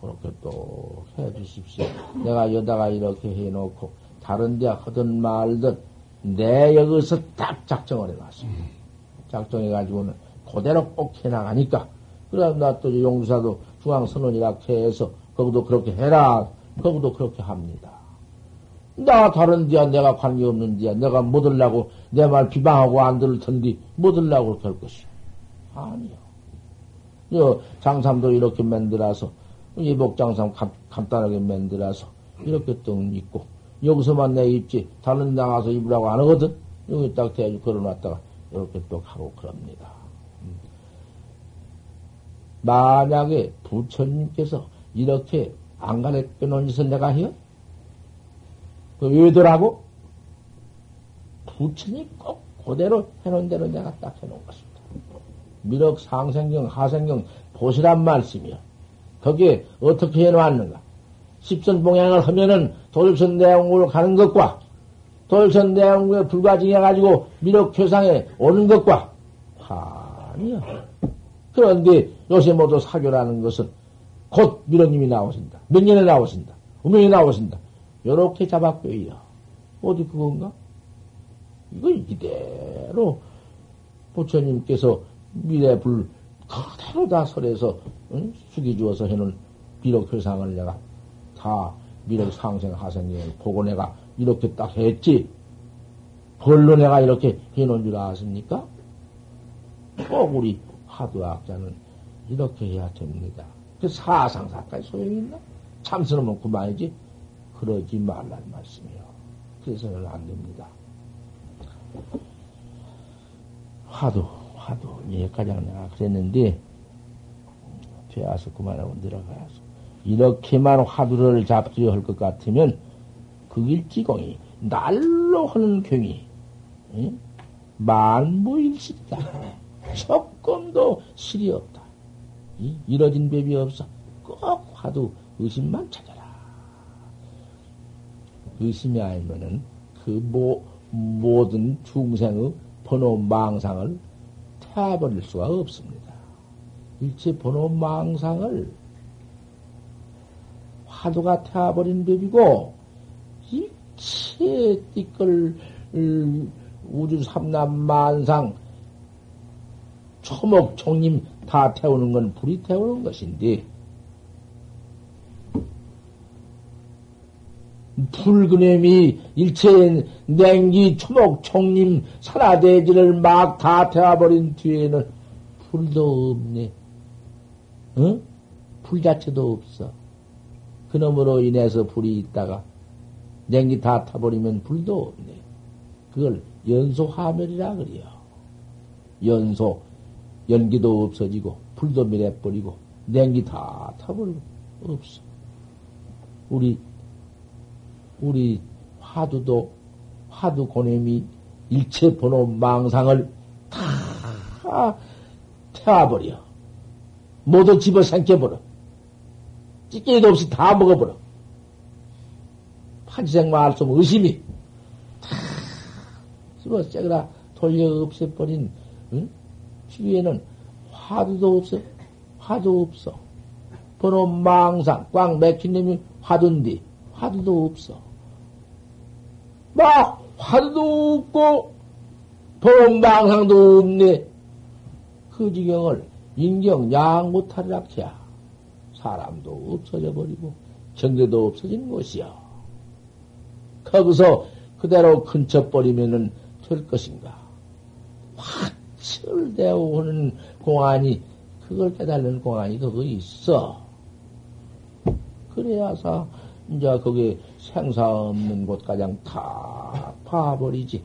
그렇게 또 해주십시오. 내가 여다가 이렇게 해놓고 다른 데 하든 말든 내 여기서 딱 작정을 해놨습니다. 작정해가지고는 그대로 꼭 해나가니까 그래 나또 용주사도 중앙선언이라 해서 거기도 그렇게 해라. 거기도 그렇게 합니다. 나 다른 데야 내가 관계없는 데야 내가 못 들라고 내 말 비방하고 안 들을 텐데 못 들라고 그렇게 할 것이야. 아니요. 여 장삼도 이렇게 만들어서 이복 장삼 간, 간단하게 만들어서 이렇게 또 입고 여기서만 내 입지 다른 데 나가서 입으라고 안 하거든. 여기 딱 대주 걸어놨다가 이렇게 또 가고 그럽니다. 만약에 부처님께서 이렇게 안 가르쳐 놓은 짓을 내가 해요? 그 왜더라고? 부처님 꼭 그대로 해놓은 대로 내가 딱 해놓은 것입니다. 미륵 상생경, 하생경 보시란 말씀이요. 거기에 어떻게 해놓았는가? 십선 봉양을 하면은 돌선 내용으로 가는 것과 돌선 내용에 불과징해가지고 미륵 교상에 오는 것과 아니요. 그런데 요새 모두 사교라는 것은 곧 미륵님이 나오신다. 몇 년에 나오신다. 운명이 나오신다. 요렇게 잡았고요. 어디 그건가? 이거 이대로 부처님께서 미래 불 그대로 다 설해서 응? 숙이 주어서 해놓은 미륵 회상을 내가 다 미륵 상생 하생을 보고 내가 이렇게 딱 했지. 벌로 내가 이렇게 해놓은 줄 아십니까? 꼭 우리 화두학자는 이렇게 해야 됩니다. 그 사상사까지 소용이 있나? 참선하면 그만이지. 그러지 말란 말씀이요. 그래서는 안 됩니다. 화두, 화두. 여기까지 내가 그랬는데, 되어서 그만하고 들어가서. 이렇게만 화두를 잡수야 할것 같으면, 그 일지공이, 날로 하는 경이, 응? 만무일시다. 조금도 실이 없다. 이, 이뤄진 법이 없어. 꼭 화두 의심만 찾아라. 의심이 아니면은 그 모, 모든 중생의 번호 망상을 태워버릴 수가 없습니다. 일체 번호 망상을 화두가 태워버린 법이고, 일체 띠끌, 우주 삼남 만상, 초목, 총님 다 태우는 건 불이 태우는 것인데, 불그램이 일체 냉기, 초목, 총님, 산화대지를 막 다 태워버린 뒤에는 불도 없네. 응? 불 자체도 없어. 그놈으로 인해서 불이 있다가 냉기 다 타버리면 불도 없네. 그걸 연소 화멸이라 그래요. 연소, 연기도 없어지고, 불도 밀어버리고, 냉기 다 타버리고, 없어. 우리, 우리 화두도, 화두 고냄이 일체 번호 망상을 다 태워버려. 모두 집어 삼켜버려. 찌개도 없이 다 먹어버려. 판치생 말씀 의심이 다 집어 째그라 돌려 없애버린, 응? 주위에는 화두도 없어. 화두 없어. 번호 망상, 꽉 맥힌 놈이 화두인데, 화두도 없어. 막, 화두도 없고, 번호 망상도 없네. 그 지경을 인경 양 못하리라 해야 사람도 없어져 버리고, 경계도 없어진 것이야. 거기서 그대로 근처버리면은 될 것인가. 확 철대오하는 공안이 그걸 깨달는 공안이 거기 있어. 그래야서 이제 거기 생사 없는 곳 가장 다 파버리지.